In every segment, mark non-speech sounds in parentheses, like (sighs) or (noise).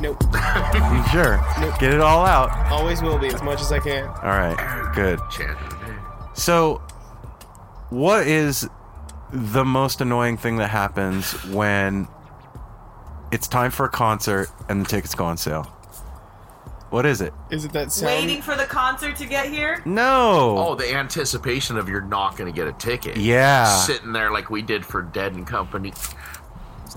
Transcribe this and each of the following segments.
Nope. You sure? Nope. Get it all out. Always will be as much as I can. All right, good. So, what is the most annoying thing that happens when it's time for a concert and the tickets go on sale? What is it? Is it that sound? Waiting for the concert to get here? No. Oh, the anticipation of you're not going to get a ticket. Yeah. Sitting there like we did for Dead and Company.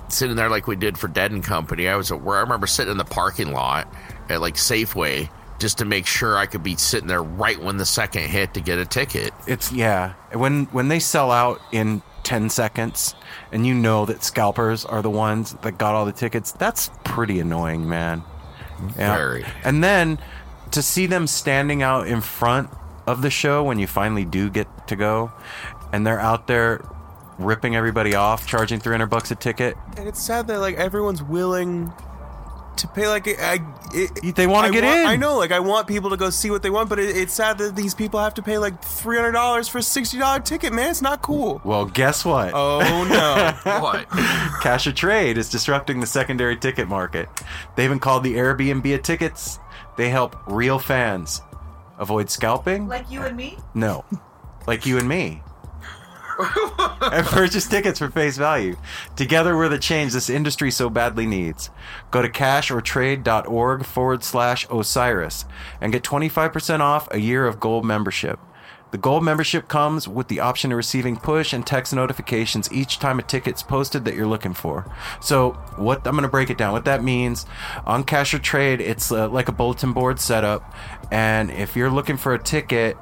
Sitting there like we did for Dead and Company. I was at where I remember sitting in the parking lot at like Safeway just to make sure I could be sitting there right when the second hit to get a ticket. It's yeah. When when they sell out in 10 seconds and you know that scalpers are the ones that got all the tickets, that's pretty annoying, man. Yeah. Very. And then to see them standing out in front of the show when you finally do get to go and they're out there ripping everybody off, charging 300 bucks a ticket. And it's sad that like everyone's willing to pay. Like I, it, They want to get want- in. I know. Like I want people to go see what they want, but it, it's sad that these people have to pay like three hundred dollars for a sixty dollar ticket. Man, it's not cool. Well, guess what? Oh no. (laughs) (laughs) What? Cash or Trade is disrupting the secondary ticket market. They've been called the Airbnb of tickets. They help real fans avoid scalping. Like you and me? No, like you and me. (laughs) and purchase tickets for face value. Together, we're the change this industry so badly needs. Go to cashortrade.org forward slash Osiris and get 25% off a year of gold membership. The gold membership comes with the option of receiving push and text notifications each time a ticket's posted that you're looking for. So, what I'm going to break it down. What that means on Cash or Trade, it's uh, like a bulletin board setup, and if you're looking for a ticket,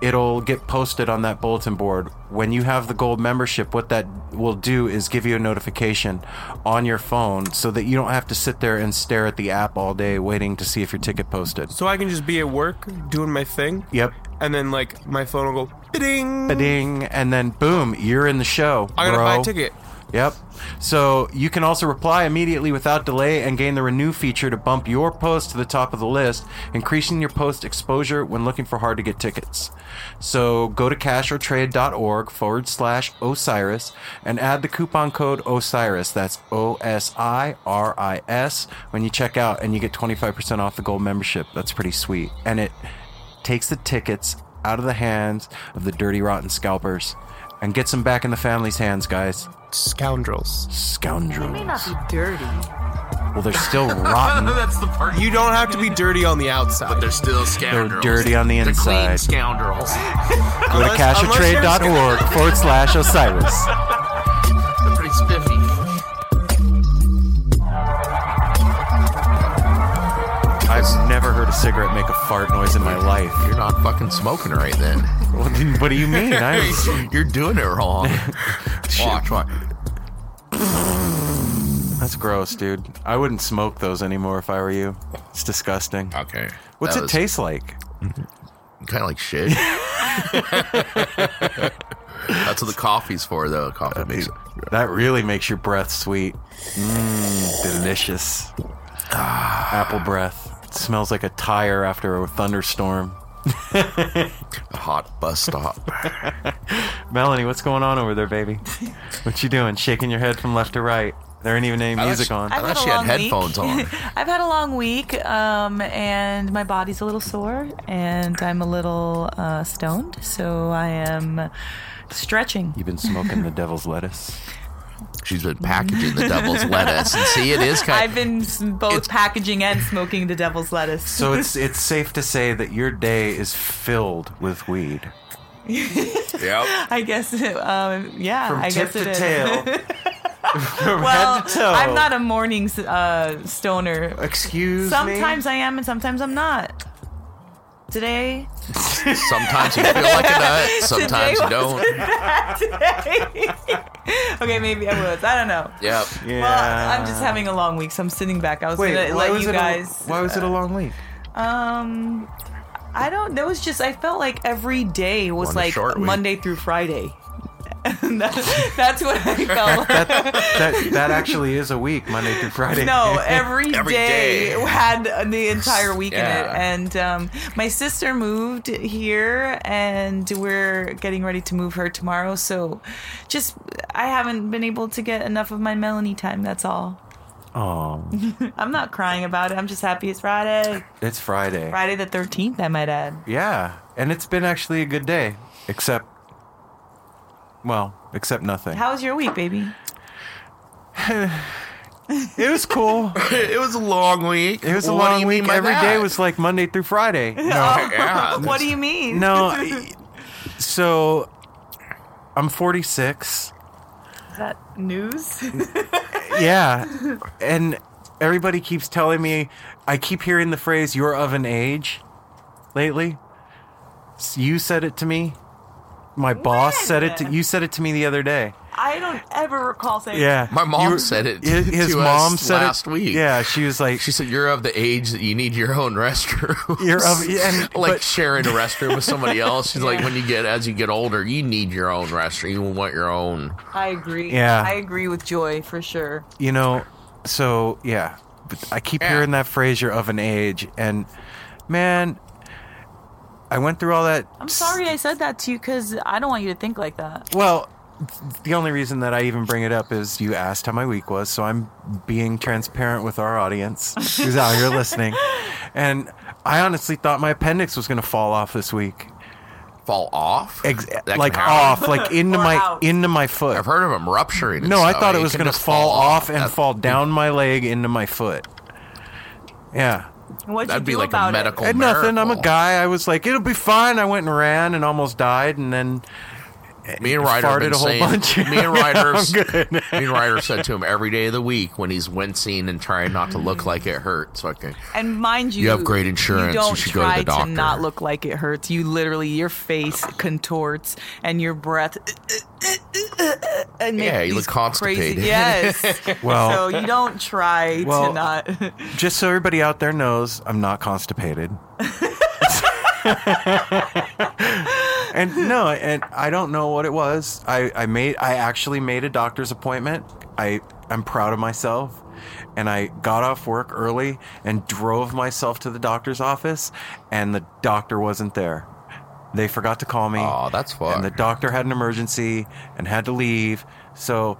it'll get posted on that bulletin board. When you have the gold membership, what that will do is give you a notification on your phone so that you don't have to sit there and stare at the app all day waiting to see if your ticket posted. So I can just be at work doing my thing, Yep. and then like my phone will go ding. Ding, and then boom, you're in the show. I gotta bro. buy a ticket. Yep. So you can also reply immediately without delay and gain the renew feature to bump your post to the top of the list, increasing your post exposure when looking for hard to get tickets. So go to cashortrade.org forward slash Osiris and add the coupon code Osiris. That's O S I R I S when you check out and you get 25% off the gold membership. That's pretty sweet. And it takes the tickets out of the hands of the dirty, rotten scalpers and gets them back in the family's hands, guys. Scoundrels. Scoundrels. May not be dirty. Well, they're still (laughs) rotten. That's the part. You don't have to be dirty on the outside. But they're still scoundrels. They're dirty on the They're clean inside. scoundrels. Go to Unless- unless you're- forward slash Osiris. I've never heard a cigarette make a fart noise in my life. You're not fucking smoking right then. What do you, what do you mean? (laughs) I, You're doing it wrong. (laughs) watch, watch. that's gross, dude. I wouldn't smoke those anymore if I were you. It's disgusting. Okay. What's That it was taste like? Kind of like shit. That's what the coffee's for, though. Coffee makes it. That really makes your breath sweet. Mmm, delicious. Ah. Apple breath. It smells like a tire after a thunderstorm. A (laughs) hot bus stop. (laughs) Melanie, what's going on over there, baby? What you doing? Shaking your head from left to right. There ain't even any music on. I I've thought had a she had long headphones week. on. (laughs) I've had a long week, um, and my body's a little sore, and I'm a little uh, stoned, so I am stretching. You've been smoking the devil's lettuce. She's been packaging the devil's lettuce, and see, it is kind. I've been both packaging and smoking the devil's lettuce. So it's (laughs) it's safe to say that your day is filled with weed. Yep. I guess, um, yeah, From I tip guess it to is. tail. (laughs) From well, head to toe. I'm not a morning uh, stoner. Excuse me Sometimes I am, and sometimes I'm not. Today, Sometimes you feel like a (laughs) nut. Sometimes you don't. (laughs) okay, maybe I was. I don't know. Yep. Yeah. Well, I'm just having a long week, so I'm sitting back. I was Wait, gonna why let was you it guys. A, why was it a long week? Um, I don't. There was just. I felt like every day was Wanted a like short week. Monday through Friday. And (laughs) that, that's what I felt. like. That that actually is a week, Monday through Friday. No, (laughs) every Every day, day. had the entire week in it. And um, my sister moved here, and we're getting ready to move her tomorrow. So, just I haven't been able to get enough of my Melanie time. That's all. Oh, (laughs) I'm not crying about it. I'm just happy it's Friday. it's Friday. Friday the 13th, I might add. Yeah, and it's been actually a good day, except, well, except nothing. How was your week, baby? (sighs) it was cool. (laughs) It was a long week. It was a What do long you mean week. by Every day that? was like Monday through Friday. (laughs) No, oh, Yeah. (laughs) what do you mean? no. I- So, I'm 46. Is that news? Yeah, and everybody keeps telling me. I keep hearing the phrase "you're of an age" lately. S- You said it to me. My boss said it to you. Said it to me the other day. I don't ever recall saying it. Yeah, My mom You said it His, his to mom us said last it week. Yeah, she was like, She said you're of the age that you need your own (laughs) restroom. You're of- and- (laughs) like but- sharing a restroom with somebody (laughs) else. She's like, when you get as you get older, you need your own restroom. You want your own. I agree. Yeah. I agree with Joy for sure. you know. So yeah, I keep Yeah. hearing that phrase "you're of an age," and man, I went through all that. I'm sorry I said that to you because I don't want you to think like that. Well, the only reason that I even bring it up is you asked how my week was, so I'm being transparent with our audience who's out here listening. (laughs) And I honestly thought my appendix was going to fall off this week. fall off. Ex- like off, like into (laughs) my out. into my foot. I've heard of them rupturing. and No, I thought it was going to fall off and That- fall down my leg into my foot. Yeah. What'd That'd you be do like a about medical And nothing. I'm a guy. I was like, it'll be fine. I went and ran and almost died, and then Eh, me and Ryder have farted been a whole saying, bunch. Me and Ryder, (laughs) I'm me and Ryder said to him every day of the week when he's wincing and trying not to look like it hurts. So I can. And mind you, You have great insurance. You You don't should go to the doctor. not look like it hurts. You literally, your face contorts and your breath. And Yeah, you look constipated. Crazy, yes. (laughs) Well- so you don't try Well- to not. (laughs) Just so everybody out there knows, I'm not constipated. And no, and I don't know what it was. I, I made I actually made a doctor's appointment. I I'm proud of myself. And I got off work early and drove myself to the doctor's office and the doctor wasn't there. They forgot to call me. oh, that's fun. and the doctor had an emergency and had to leave. So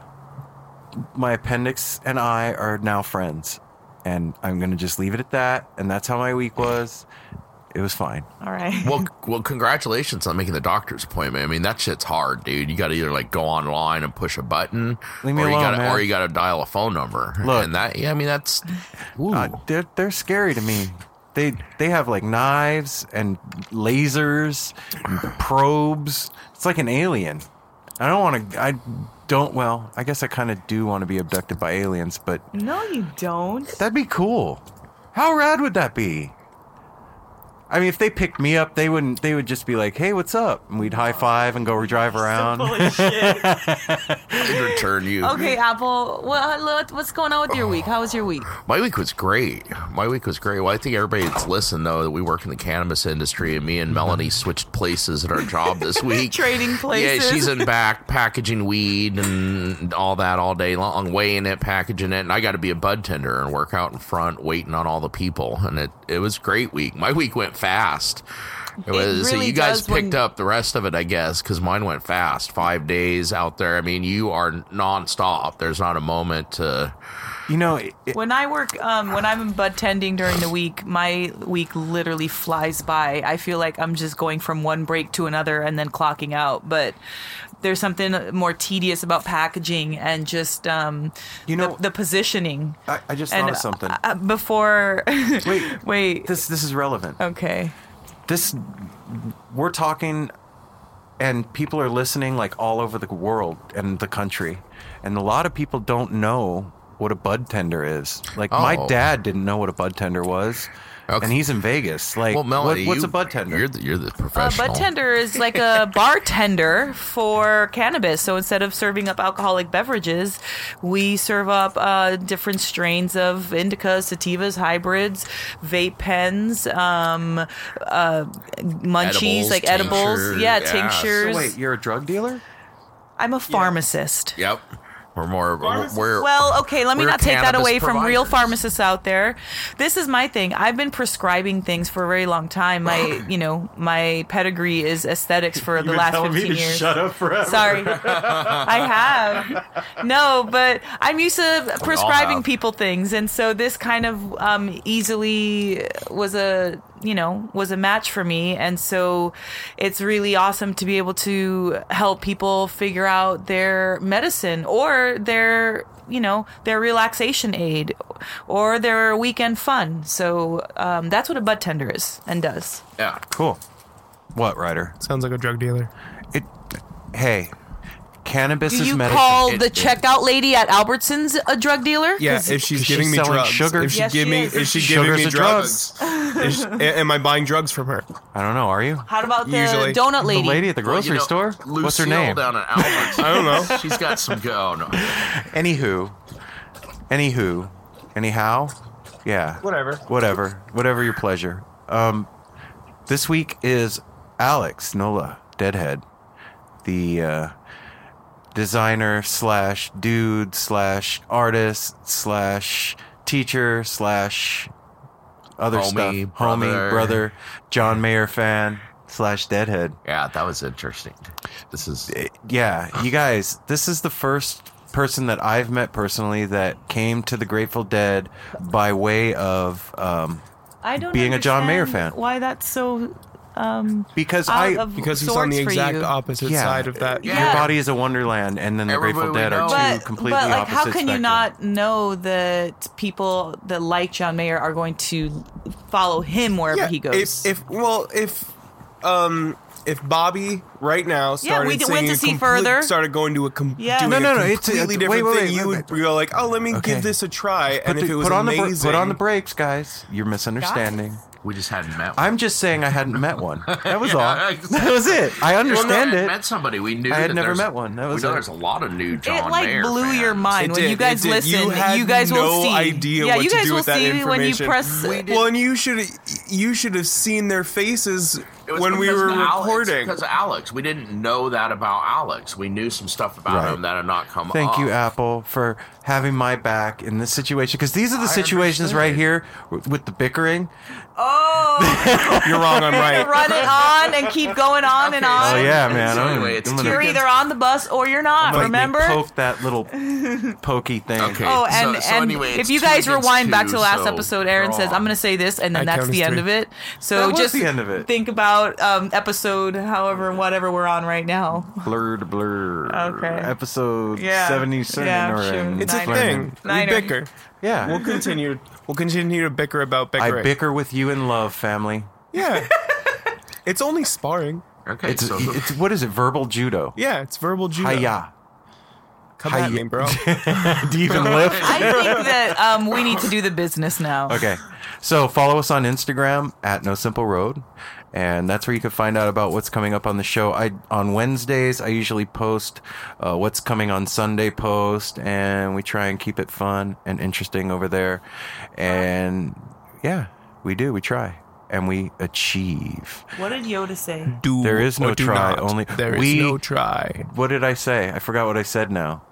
my appendix and I are now friends. And I'm going to just leave it at that. And that's how my week was. It was fine. All right. (laughs) well, well, congratulations on making the doctor's appointment. I mean, that shit's hard, dude. You got to either like go online and push a button, Leave me or you alone, got man. or you got to dial a phone number. Look. and that, yeah, I mean, that's ooh. Uh, they're, they're scary to me. They they have like knives and lasers, and probes. It's like an alien. I don't want to. I don't. Well, I guess I kind of do want to be abducted by aliens, but No, you don't. that'd be cool. How rad would that be? I mean, if they picked me up, they wouldn't. They would just be like, "Hey, what's up?" And we'd high five and go drive around. Holy shit. (laughs) I'd return you. Okay, Apple. What, what- what's going on with your week? How was your week? My week was great. My week was great. Well, I think everybody that's listened though that we work in the cannabis industry, and me and Melanie (laughs) switched places at our job this (laughs) week. Trading places. Yeah, she's in back packaging weed and all that all day long, weighing it, packaging it, and I got to be a bud tender and work out in front, waiting on all the people. And it it was a great week. My week went fast. It was so really you guys does when- picked up the rest of it, I guess, because mine went fast. Five days out there. I mean, you are nonstop. There's not a moment to. You know, it, it- When I work, um, when I'm bud tending during the week, my week literally flies by. I feel like I'm just going from one break to another and then clocking out. But there's something more tedious about packaging and just um, You know- the, the positioning. I, I just and thought of something. uh, before, (laughs) Wait, wait, this this is relevant. okay. this we're talking and people are listening like all over the world and the country and a lot of people don't know what a bud tender is like my Oh. dad didn't know what a bud tender was Okay. and he's in vegas like Well, Melanie, what, what's you- a bud tender You're the, you're the A professional. bud tender is like a (laughs) bartender for cannabis. So instead of serving up alcoholic beverages, we serve up uh, different strains of indicas, sativas, hybrids, vape pens, um, uh, munchies, Edibles, like edibles. tinctures, Yeah, yeah. so tinctures. wait you're a drug dealer I'm a pharmacist. Yep. We're more. We're, Well, okay, let me not take that cannabis away from real pharmacists out there. This is my thing. I've been prescribing things for a very long time. My, you know, my pedigree is aesthetics for the last 15 years. Shut up forever Sorry. I have. No, but I'm used to prescribing people things. And so this kind of um, easily was a, you know, was a match for me. And so it's really awesome to be able to help people figure out their medicine or their, you know, their relaxation aid or their weekend fun. So um, that's what a bud tender is and does. yeah. cool what ryder Sounds like a drug dealer. it hey cannabis Do is you medicine call It- the it- checkout lady at Albertsons a drug dealer? Yeah, 'Cause if she's she's giving me selling drugs, sugar. if she Yes, give she me, is. is she giving Sugar's me a drugs? is she- a- am I buying drugs from her? i don't know are you How about the Usually. donut the lady? lady at the Well, grocery you know, store what's her name down at Albert's. (laughs) I don't know. She's got some go. No. Anywho, anywho, anyhow, yeah, Whatever. whatever, whatever your pleasure. Um, this week is Alex Nola Deadhead, the uh, designer slash dude slash artist slash teacher slash other Homie, stuff, homie, brother. brother, John Mayer fan slash Deadhead. Yeah, that was interesting. This is. yeah, you guys, this is the first person that I've met personally that came to the Grateful Dead by way of um, I don't being a John Mayer fan. Why that's so um, because out I of because he's on the for exact you. opposite Yeah. side of that. your Yeah. body is a wonderland, and then the Everybody Grateful Dead we are two but, completely but like opposite. how can you spectrum. not know that people that like John Mayer are going to follow him wherever Yeah, he goes? If, if well, if um, if Bobby right now started we d- singing went to a see complete- Furthur. started going to a com- Yeah. doing No, no, a no, it's- completely it's- different wait, wait, thing, wait, you wait, would go like, oh, let me Okay. give this a try, Put, and if it was put on the br- amazing, put on the brakes, guys. You're misunderstanding. We just hadn't met. I'm just saying I hadn't met one. (laughs) That was all. Yeah, (laughs) That was it. I understand we it. Met somebody. We knew. I had never met one. That was we know it. there's a lot of new John it like Mayer blew fans. your mind It when did, you guys it did. listen. You had guys will no see. idea yeah, what you to guys do will with that see when you information. press. We did- Well, and you should you should have seen their faces when we were of Alex, recording. Because Alex, we didn't know that about Alex. We knew some stuff about Right. him that had not come Thank up. you, Apple, for having my back in this situation. Because these are the I situations understood. right here with the bickering. Oh, You're wrong. I'm right. run it on and keep going on and on. Oh yeah, man. So I'm, anyway, it's I'm gonna You're either on the bus or you're not. like, remember? poke that little pokey thing. Okay. Oh, and, so and anyway, if it's you two guys against rewind back two, to last so episode, Aaron draw. says, "I'm going to say this," and then I that's count the as end three. of it. So That was just the end of it. think about um, episode, however, whatever we're on right now. Blurred, to blur. Okay. Episode Yeah. seventy-seven. Yeah, or sure. It's a Niner. thing. We Niner. bicker. Yeah. We'll continue. We'll continue to bicker about I bicker with you in love, family. Yeah. (laughs) it's only sparring. Okay, It's, so it's what is it? Verbal judo. Yeah, it's verbal judo. Hiya. Come at Hiya. me, bro. (laughs) (laughs) Do you even lift? I think that um, we need to do the business now. Okay. So follow us on Instagram at No Simple Road. And that's where you can find out about what's coming up on the show. I on Wednesdays I usually post uh, what's coming on Sunday post, and we try and keep it fun and interesting over there. And yeah, we do. We try and we achieve. What did Yoda say? Do There is no or do try, not. only- there is we- no try. What did I say? I forgot what I said now.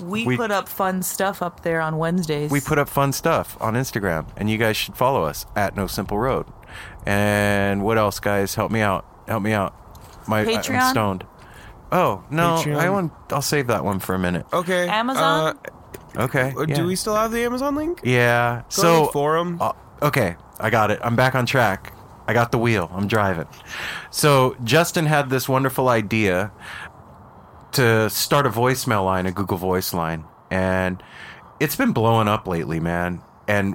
We, We- put up fun stuff up there on Wednesdays. We put up fun stuff on Instagram, and you guys should follow us at No Simple Road. And what else, guys? Help me out. Help me out. My Patreon? I'm stoned. Oh no, Patreon. I want. I'll save that one for a minute. Okay. Amazon? Okay. Uh, yeah. Do we still have the Amazon link? Yeah. Go so to forum. uh, okay, I got it. I'm back on track. I got the wheel. I'm driving. So Justin had this wonderful idea to start a voicemail line, a Google Voice line, and it's been blowing up lately, man. And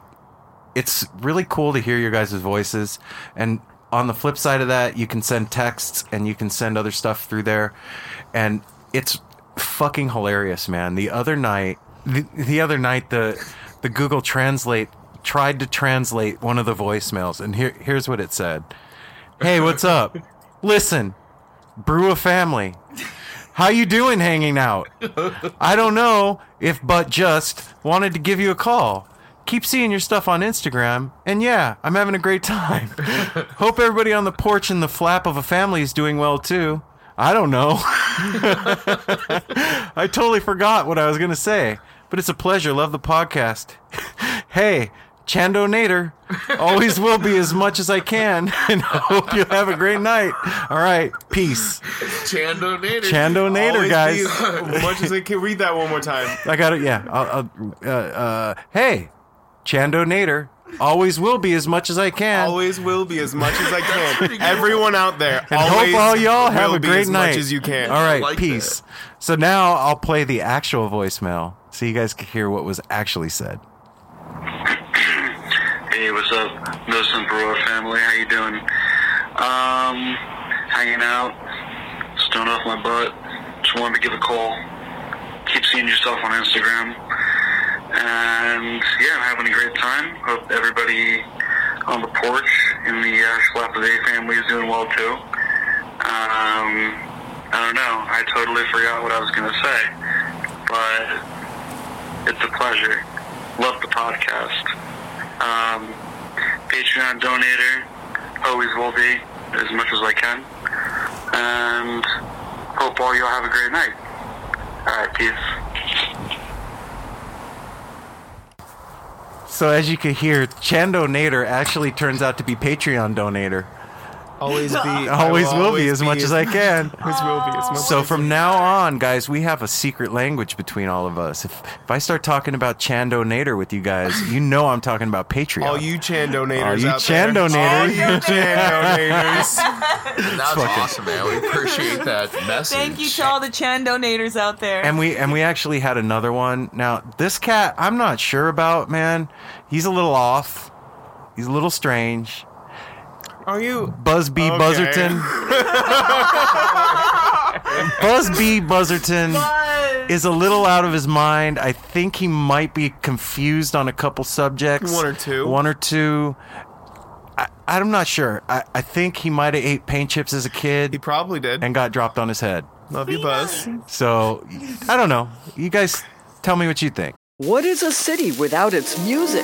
it's really cool to hear your guys' voices. And on the flip side of that, you can send texts and you can send other stuff through there. And it's fucking hilarious, man. The other night, the, the other night, the the Google Translate tried to translate one of the voicemails, and here here's what it said: "Hey, what's up? Listen, brew a family. How you doing hanging out? I don't know if but just wanted to give you a call. Keep seeing your stuff on Instagram, and yeah, I'm having a great time. (laughs) Hope everybody on the porch and the flap of a family is doing well too. I don't know. (laughs) I totally forgot what I was gonna say, but it's a pleasure. Love the podcast. hey, Chando Nader, always will be as much as I can, (laughs) and I hope you have a great night. All right, peace. Chando Nader. Chando Nader, guys. as much as I can read that one more time. I got it. Yeah. I'll, I'll, uh, uh, hey, Chando Nader, always will be as much as I can. Always will be as much as I can. Everyone out there, and always hope all y'all have will a be great as night. much as you can. All right, like peace. So now I'll play the actual voicemail so you guys can hear what was actually said. Hey, what's up? No Simple Road family. How you doing? Um, hanging out, stoned off my butt. Just wanted to give a call. Keep seeing yourself on Instagram. And yeah, I'm having a great time. Hope everybody on the porch in the uh, family is doing well too. Um, I don't know. I totally forgot what I was going to say. But it's a pleasure. Love the podcast. Um, Patreon donator, always will be, as much as I can. And hope all y'all have a great night. Alright, peace. So as you can hear, Chando Nader actually turns out to be Patreon donator. Always be. (laughs) I always will be as much as I can. Always will be as much. So as from now on, guys, we have a secret language between all of us. If if I start talking about Chando Nader with you guys, you know I'm talking about Patreon. all you Chandonators All you out there. Chandonators. All you Chandonators. (laughs) That's fucking- awesome, man. We appreciate that (laughs) message. Thank you to all the Chandonators out there. and we and we actually had another one. Now this cat, I'm not sure about. Man, he's a little off. He's a little strange. Are you? (laughs) Buzz B. Okay. Buzzerton. Buzz B. Buzzerton is a little out of his mind. I think he might be confused on a couple subjects. One or two. One or two. I, I'm not sure. I, I think he might have ate paint chips as a kid. He probably did. and got dropped on his head. Love you, Buzz. So I don't know. You guys tell me what you think. What is a city without its music?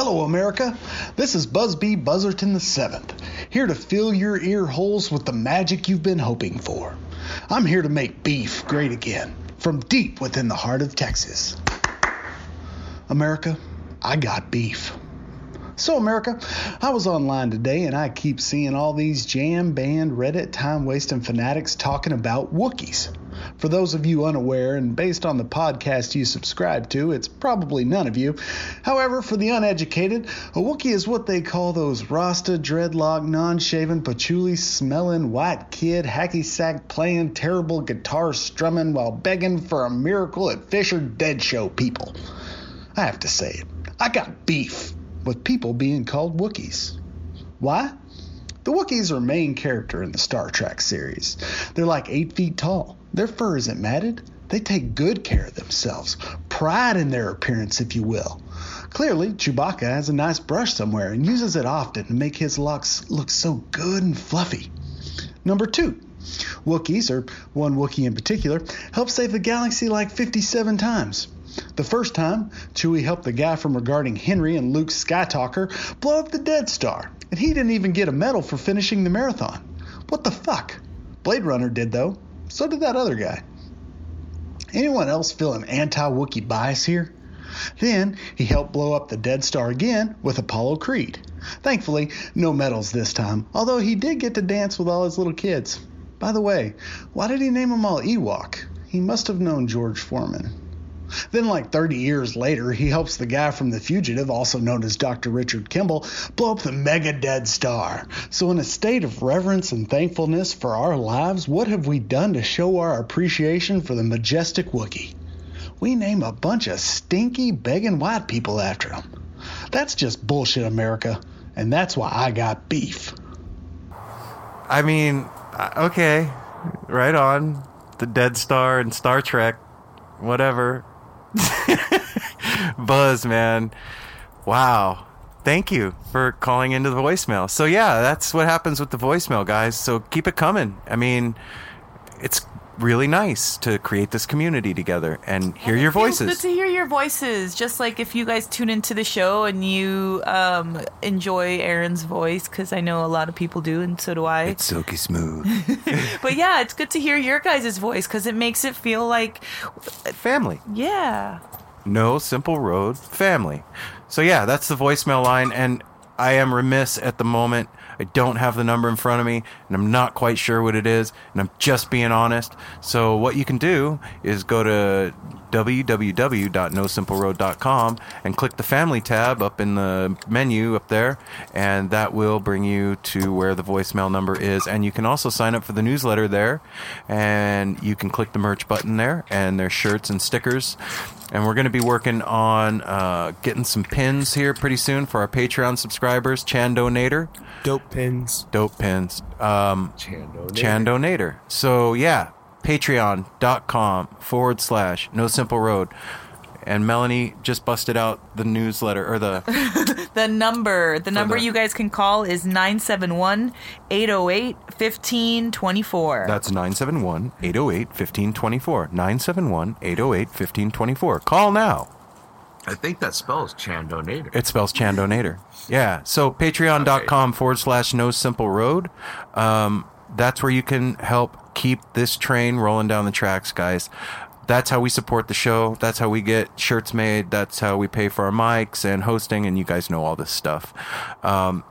Hello, America. This is Busby Buzzerton the VII, here to fill your ear holes with the magic you've been hoping for. I'm here to make beef great again, from deep within the heart of Texas. America, I got beef. So, America, I was online today and I keep seeing all these jam band, Reddit, time wasting fanatics talking about Wookiees. For those of you unaware, and based on the podcast you subscribe to, it's probably none of you. However, for the uneducated, a Wookiee is what they call those Rasta, dreadlock, non shaven, patchouli smelling, white kid, hacky sack playing, terrible guitar strumming while begging for a miracle at Fisher Dead Show people. I have to say it. I got beef with people being called Wookiees. Why? The Wookiees are main character in the Star Trek series. They're like eight feet tall. Their fur isn't matted. They take good care of themselves. Pride in their appearance, if you will. Clearly, Chewbacca has a nice brush somewhere and uses it often to make his locks look so good and fluffy. Number two, Wookiees, or one Wookiee in particular, helped save the galaxy like 57 times. The first time, Chewie helped the guy from regarding Henry and Luke Skytalker blow up the Dead Star, and he didn't even get a medal for finishing the marathon. What the fuck? Blade Runner did, though. So did that other guy. Anyone else feeling anti Wookiee bias here? Then he helped blow up the Dead Star again with Apollo Creed. Thankfully, no medals this time, although he did get to dance with all his little kids. By the way, why did he name them all Ewok? He must have known George Foreman. Then, like 30 years later, he helps the guy from The Fugitive, also known as Dr. Richard Kimball, blow up the mega dead star. So, in a state of reverence and thankfulness for our lives, what have we done to show our appreciation for the majestic Wookiee? We name a bunch of stinky, begging white people after him. That's just bullshit, America. And that's why I got beef. I mean, uh, okay, right on. The Dead Star and Star Trek, whatever. (laughs) Buzz, man. Wow. Thank you for calling into the voicemail. So, yeah, that's what happens with the voicemail, guys. So keep it coming. I mean, it's really nice to create this community together and hear your voices. good to hear your voices. Just like if you guys tune into the show and you um, enjoy Aaron's voice, because I know a lot of people do, and so do I. It's silky smooth. (laughs) but yeah, it's good to hear your guys' voice because it makes it feel like Family. yeah. No Simple Road family. So yeah, that's the voicemail line, and I am remiss at the moment. I don't have the number in front of me, and I'm not quite sure what it is, and I'm just being honest. So what you can do is go to www.nosimpleroad.com and click the family tab up in the menu up there, and that will bring you to where the voicemail number is. And you can also sign up for the newsletter there, and you can click the merch button there, and there's shirts and stickers. And we're going to be working on uh, getting some pins here pretty soon for our Patreon subscribers. Chandonator. Dope pins. Dope pins. Um, Chandonator. Chandonator. So, yeah, patreon.com forward slash no simple road. And Melanie just busted out the newsletter or the (laughs) The number, the number the- you guys can call is 971 808 1524. That's 971 808 1524. 971 808 1524. Call now. I think that spells Chandonator. It spells Chandonator. Yeah. So patreon.com forward slash no simple road. Um, that's where you can help keep this train rolling down the tracks, guys. That's how we support the show. That's how we get shirts made. That's how we pay for our mics and hosting. And you guys know all this stuff. Um,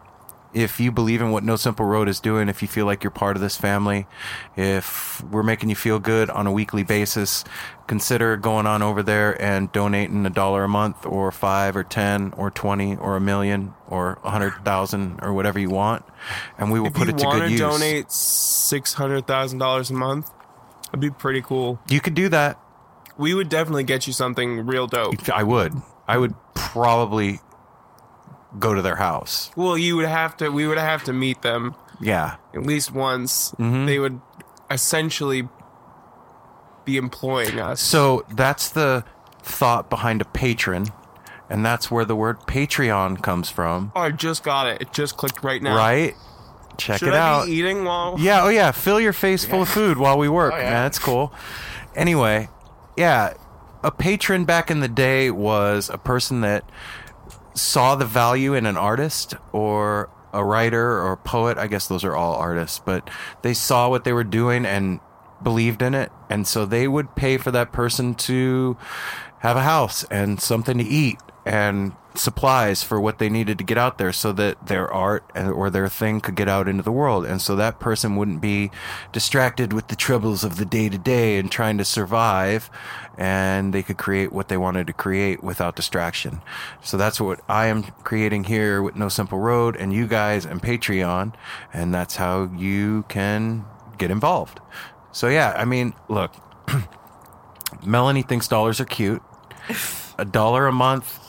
if you believe in what No Simple Road is doing, if you feel like you're part of this family, if we're making you feel good on a weekly basis, consider going on over there and donating a dollar a month or five or ten or twenty or a million or a hundred thousand or whatever you want, and we will if put it to good use. donate six hundred thousand dollars a month, it'd be pretty cool. You could do that. We would definitely get you something real dope. I would. I would probably go to their house. Well, you would have to. We would have to meet them Yeah. at least once. Mhm. They would essentially be employing us. So that's the thought behind a patron, and that's where the word Patreon comes from. Oh, I just got it. It just clicked right now. Right? Check Should it I out. be eating while? Yeah, oh yeah, fill your face full of food while we work, Oh, yeah. man. That's cool. Anyway, yeah, a patron back in the day was a person that saw the value in an artist or a writer or a poet. I guess those are all artists, but they saw what they were doing and believed in it, and so they would pay for that person to have a house and something to eat and supplies for what they needed to get out there so that their art or their thing could get out into the world and so that person wouldn't be distracted with the troubles of the day to day and trying to survive and they could create what they wanted to create without distraction so that's what i am creating here with no simple road and you guys and patreon and that's how you can get involved so yeah i mean look (clears throat) Melanie thinks dollars are cute. A dollar a month.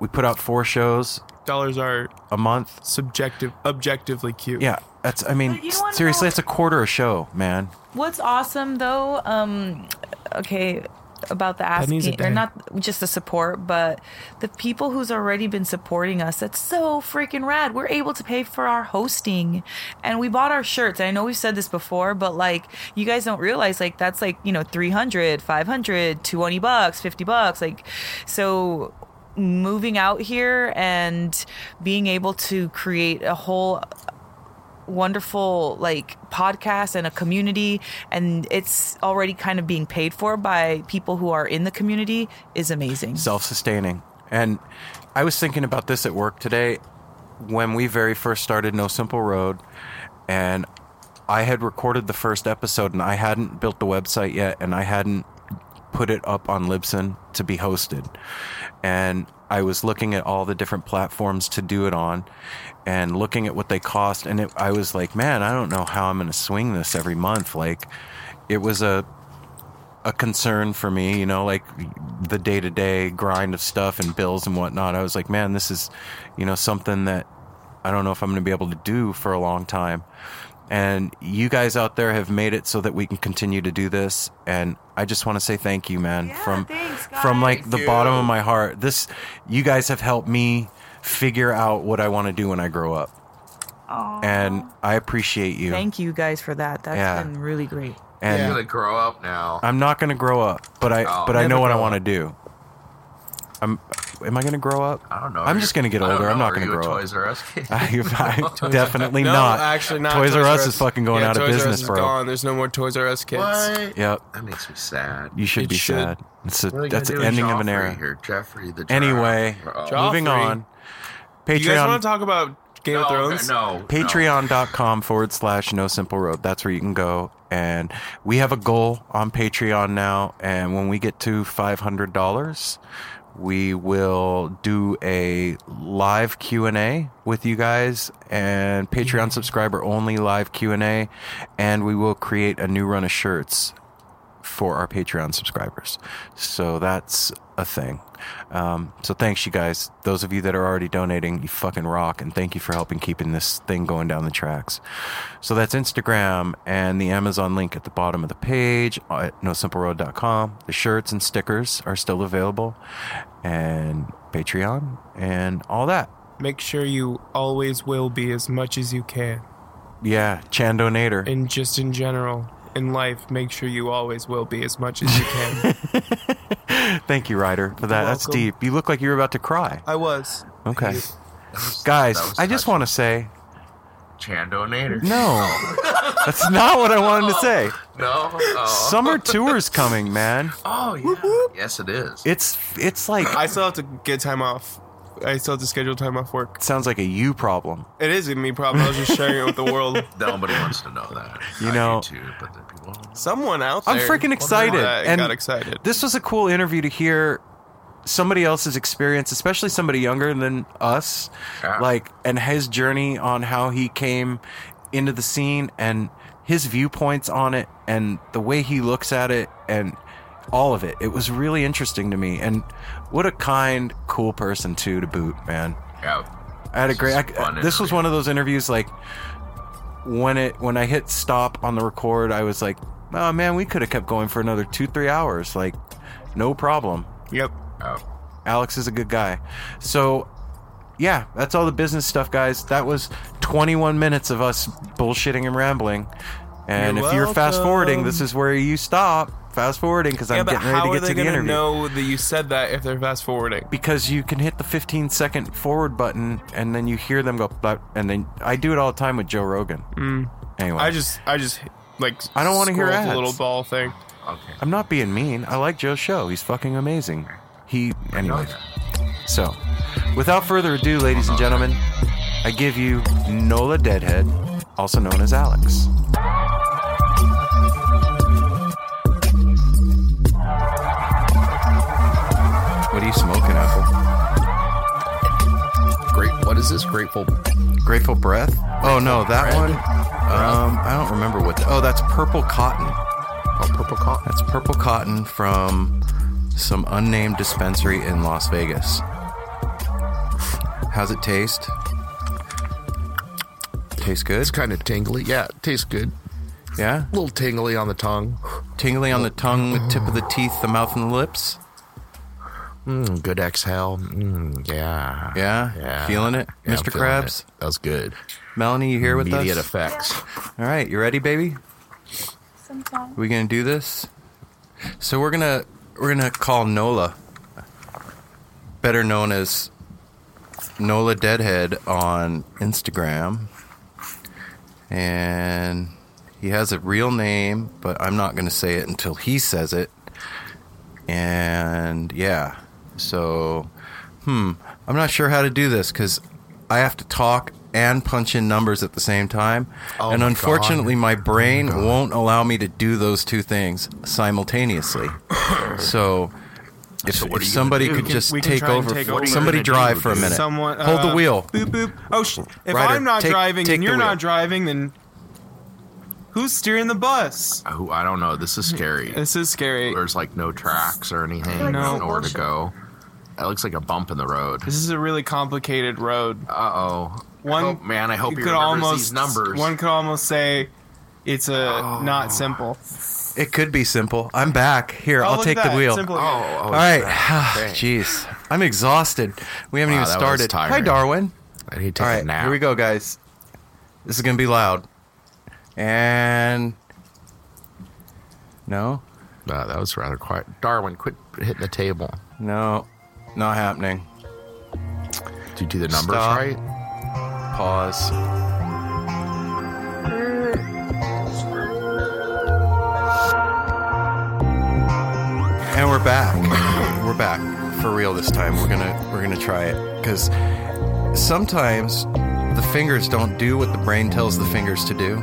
We put out four shows Dollars are a month. subjective, objectively cute. Yeah, that's. I mean, you wanna seriously, know- that's a quarter a show, man. What's awesome though, um, okay, about the Pennies a asking or day. not just the support, but the people who's already been supporting us. That's so freaking rad. We're able to pay for our hosting, and we bought our shirts. I know we've said this before, but like you guys don't realize, like that's like you know 300 500 20 bucks, fifty bucks, like so. Moving out here and being able to create a whole wonderful like podcast and a community and it's already kind of being paid for by people who are in the community is amazing. Self-sustaining. And I was thinking about this at work today when we very first started No Simple Road, and I had recorded the first episode, and I hadn't built the website yet, and I hadn't put it up on Libsyn to be hosted. And I was looking at all the different platforms to do it on and looking at what they cost. And it, I was like, man, I don't know how I'm going to swing this every month. Like, it was a, a concern for me, you know, like the day to day grind of stuff and bills and whatnot. I was like, man, this is, you know, something that I don't know if I'm going to be able to do for a long time. And you guys out there have made it so that we can continue to do this. And I just want to say thank you, man, from from like the bottom of my heart. This, you guys have helped me figure out what I want to do when I grow up. And I appreciate you. Thank you guys for that. That's Yeah. been really great. And You're gonna grow up now. I'm not going to grow up, but I Oh. but I know what I want to up. do. I'm am I going to grow up? I don't know. I'm just going to get I don't older. I'm not going to grow a grow Toys up. R Us kid? I, (laughs) I definitely no, not. actually not. Toys, R Us is fucking going Yeah, out of Toys R Us business, bro. Gone. There's no more Toys R Us kids. What? Yep. That makes me sad. You should It be should. sad. It's a, What are they that's the ending with of an era. Here, Jeffrey the Anyway, oh. Joffrey. moving Joffrey. on. You guys want to talk about Game of Thrones? no, patreon.com forward slash no simple road that's where you can go and we have a goal on patreon now and when we get to $500 we will do a live q&a with you guys and patreon mm-hmm. subscriber only live q&a and we will create a new run of shirts for our patreon subscribers. So that's a thing. Um, so thanks, you guys. Those of you that are already donating, you fucking rock, and thank you for helping keeping this thing going down the tracks. So that's Instagram and the Amazon link at the bottom of the page at nosimpleroad.com. The shirts and stickers are still available, and Patreon and all that. Make sure you always will be as much as you can. Yeah, Chandonator. And just in general, in life, make sure you always will be as much as you can. (laughs) Thank you, Ryder, for that. That's welcome. deep. You look like you were about to cry. I was. Okay. Guys, that was I just want to say Chandonator. no. (laughs) That's not what I wanted to say. No. Oh. Summer tour's coming, man. Oh yeah. Yes, it is. It's it's like I still have to get time off. I still have to schedule time off work. sounds like a you problem. It is a me problem. I was just sharing it with the world. (laughs) Nobody wants to know that. You I know- do too, but the people. Someone out there. I'm freaking excited. I and got excited. This was a cool interview to hear somebody else's experience, especially somebody younger than us, Yeah. like and his journey on how he came into the scene and his viewpoints on it and the way he looks at it and all of it. It was really interesting to me and what a kind, cool person too to boot, man. Yeah. I had a great. This is a I, this was one of those interviews like when it when I hit stop on the record, I was like, "Oh man, we could have kept going for another two three hours, like no problem." Yep. Oh. Alex is a good guy, so yeah, that's all the business stuff, guys. That was 21 minutes of us bullshitting and rambling. And You're if you're fast forwarding, this is where you stop. Fast forwarding because yeah, I'm but getting ready how to are get they to the gonna interview. know that you said that if they're fast forwarding? because you can hit the 15 second forward button and then you hear them go "Blah," and then I do it all the time with Joe Rogan. Mm. Anyway, I just, I just like. I don't wanna hear scrolled ads. The little ball thing. Okay. I'm not being mean. I like Joe's show. He's fucking amazing. He anyway. So, without further ado, ladies and gentlemen, I give you Nola Deadhead, also known as Alex. What are you smoking, Apple? Great. What is this? Grateful. Grateful Breath? Oh no, that Bread. one. Um, I don't remember what. The, oh, that's Purple Cotton. Oh, purple cotton. That's Purple Cotton from some unnamed dispensary in Las Vegas. How's it taste? Tastes good. It's kind of tingly. Yeah, it tastes good. Yeah, A little tingly on the tongue. tingly on the tongue, the tip of the teeth, the mouth, and the lips. Mm, good exhale. Mm, yeah. Yeah, Yeah. feeling it, Yeah, Mr. feeling Krabs. it. That was good. Melanie, you here with Immediate us? effects. All right, you ready, baby? we gonna do this? So we're gonna we're gonna call Nola, better known as Nola Deadhead on Instagram, and he has a real name, but I'm not gonna say it until he says it. And yeah, so hmm, I'm not sure how to do this because I have to talk and punch in numbers at the same time. Oh and my unfortunately, God. my brain won't allow me to do those two things simultaneously. (coughs) so. If, So if somebody could We just can take over, take over. somebody What are you gonna drive for a minute. Someone Hold the uh, wheel. Boop boop. Oh, sh- if Ryder, I'm not take- driving take and you're not driving, then who's steering the bus? Oh, I don't know. This is scary. This is scary. There's like no tracks or anything. No. Nowhere to go. That looks like a bump in the road. This is a really complicated road. Uh oh. One oh, man, I hope you could almost these numbers. One could almost say it's a Oh. not simple. It could be simple. I'm back. Here, Oh, I'll take the wheel. Simple Oh, oh, All right. Ah, jeez. I'm exhausted. We haven't Wow, even that was started. Hi. Darwin. I need to take All a nap. Here we go, guys. This is going to be loud. And. No? That was rather quiet. Darwin, quit hitting the table. No. Not happening. Did you do the numbers Stop. right? Pause. And we're back. We're back for real this time. We're gonna we're gonna try it because sometimes the fingers don't do what the brain tells the fingers to do.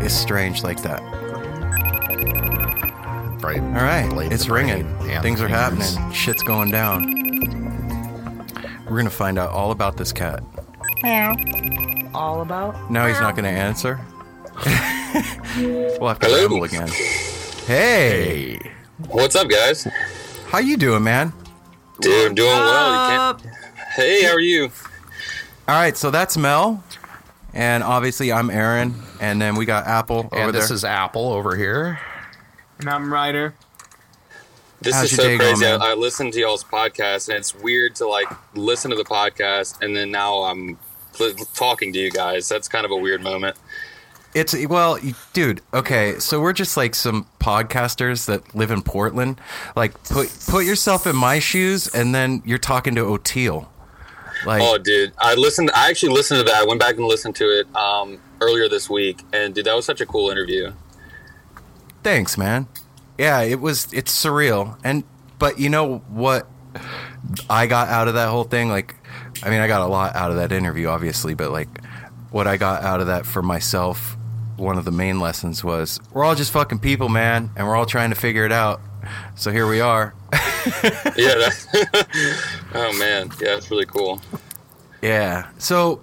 It's strange like that. Right. All right, Blame it's ringing. Things the are fingers. happening. Shit's going down. We're gonna find out all about this cat. Yeah. All about. Now he's not going to answer. (laughs) we'll have to Hello? ramble again. Hey, What's up, guys? How you doing, man? Dude, I'm doing well. Can't... Hey, how are you? All right, so that's Mel, and obviously I'm Aaron, and then we got Apple over And this there. is Apple over here. And I'm Ryder. This How's is your so day going, crazy. man? I, I listened to y'all's podcast, and it's weird to like listen to the podcast, and then now I'm li- talking to you guys. That's kind of a weird moment. It's well, dude. Okay, so we're just like some podcasters that live in Portland. Like, put put yourself in my shoes, and then you're talking to Oteil. Like, oh, dude, I listened. I actually listened to that. I went back and listened to it um, earlier this week, and dude, that was such a cool interview. thanks, man. Yeah, it was. It's surreal, and but you know what? I got out of that whole thing. Like, I mean, I got a lot out of that interview, obviously, but like, what I got out of that for myself, one of the main lessons was we're all just fucking people, man, and we're all trying to figure it out. So here we are. (laughs) yeah. (laughs) Oh man, yeah, that's really cool. Yeah. So,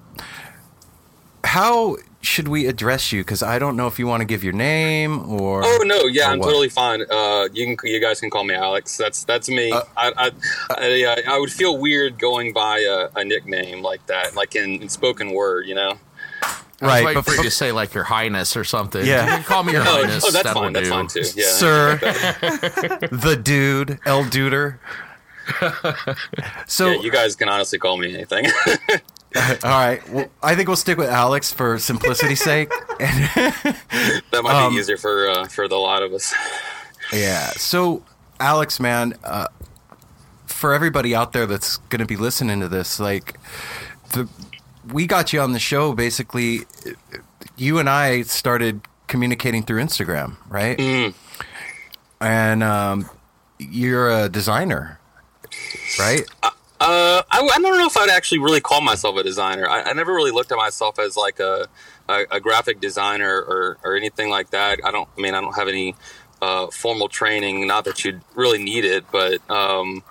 how should we address you? Because I don't know if you want to give your name or. Oh no, yeah, I'm what. totally fine. Uh, you can, you guys can call me Alex. That's that's me. Uh, I, I, I, I would feel weird going by a, a nickname like that, like in, in spoken word, you know. I was Right, waiting for you to say like your highness or something. Yeah. You can call me your (laughs) Oh, highness. oh, that's That'll fine. That's fine too. Yeah, Sir, (laughs) the dude, El Duder. (laughs) So, yeah, you guys can honestly call me anything. all right. Well, I think we'll stick with Alex for simplicity's sake. that might Um, be easier for uh, for the lot of us. Yeah. So, Alex, man, uh, for everybody out there that's going to be listening to this, like, the we got you on the show. Basically, you and I started communicating through Instagram, right? Mm. And um, you're a designer, right? Uh, I, I don't know if I'd actually really call myself a designer. I, I never really looked at myself as like a, a, a graphic designer or, or anything like that. I don't. I mean, I don't have any uh, formal training. Not that you'd really need it, but um,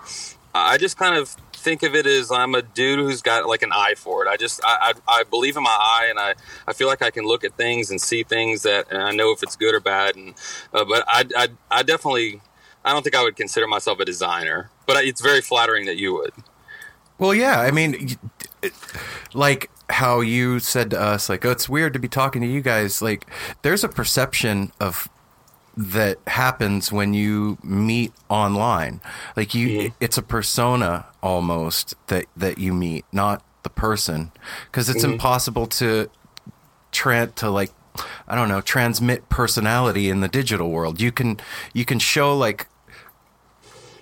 I just kind of think of it as I'm a dude who's got like an eye for it. I just I, I, I believe in my eye, and I, I feel like I can look at things and see things that, and I know if it's good or bad. And uh, but I, I I definitely I don't think I would consider myself a designer, but it's very flattering that you would. Well, yeah. I mean, like how you said to us, like, oh, it's weird to be talking to you guys. Like, there's a perception of that happens when you meet online. Like, you, it's a persona almost that that you meet, not the person, because it's Mhm. impossible to tran to like. I don't know, transmit personality in the digital world. You can you can show like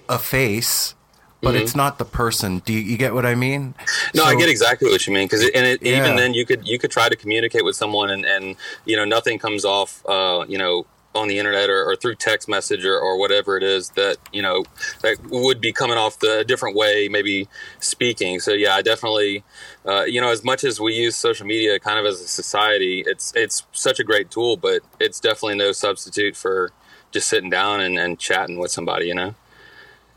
a face, but Mhm. it's not the person. Do you, you get what I mean? No, I get exactly what you mean because and it, Yeah. even then you could you could try to communicate with someone and and you know nothing comes off uh, you know on the internet or, or through text message or, or whatever it is that you know that would be coming off the different way maybe speaking so yeah i definitely uh, you know as much as we use social media kind of as a society it's it's such a great tool but it's definitely no substitute for just sitting down and, and chatting with somebody you know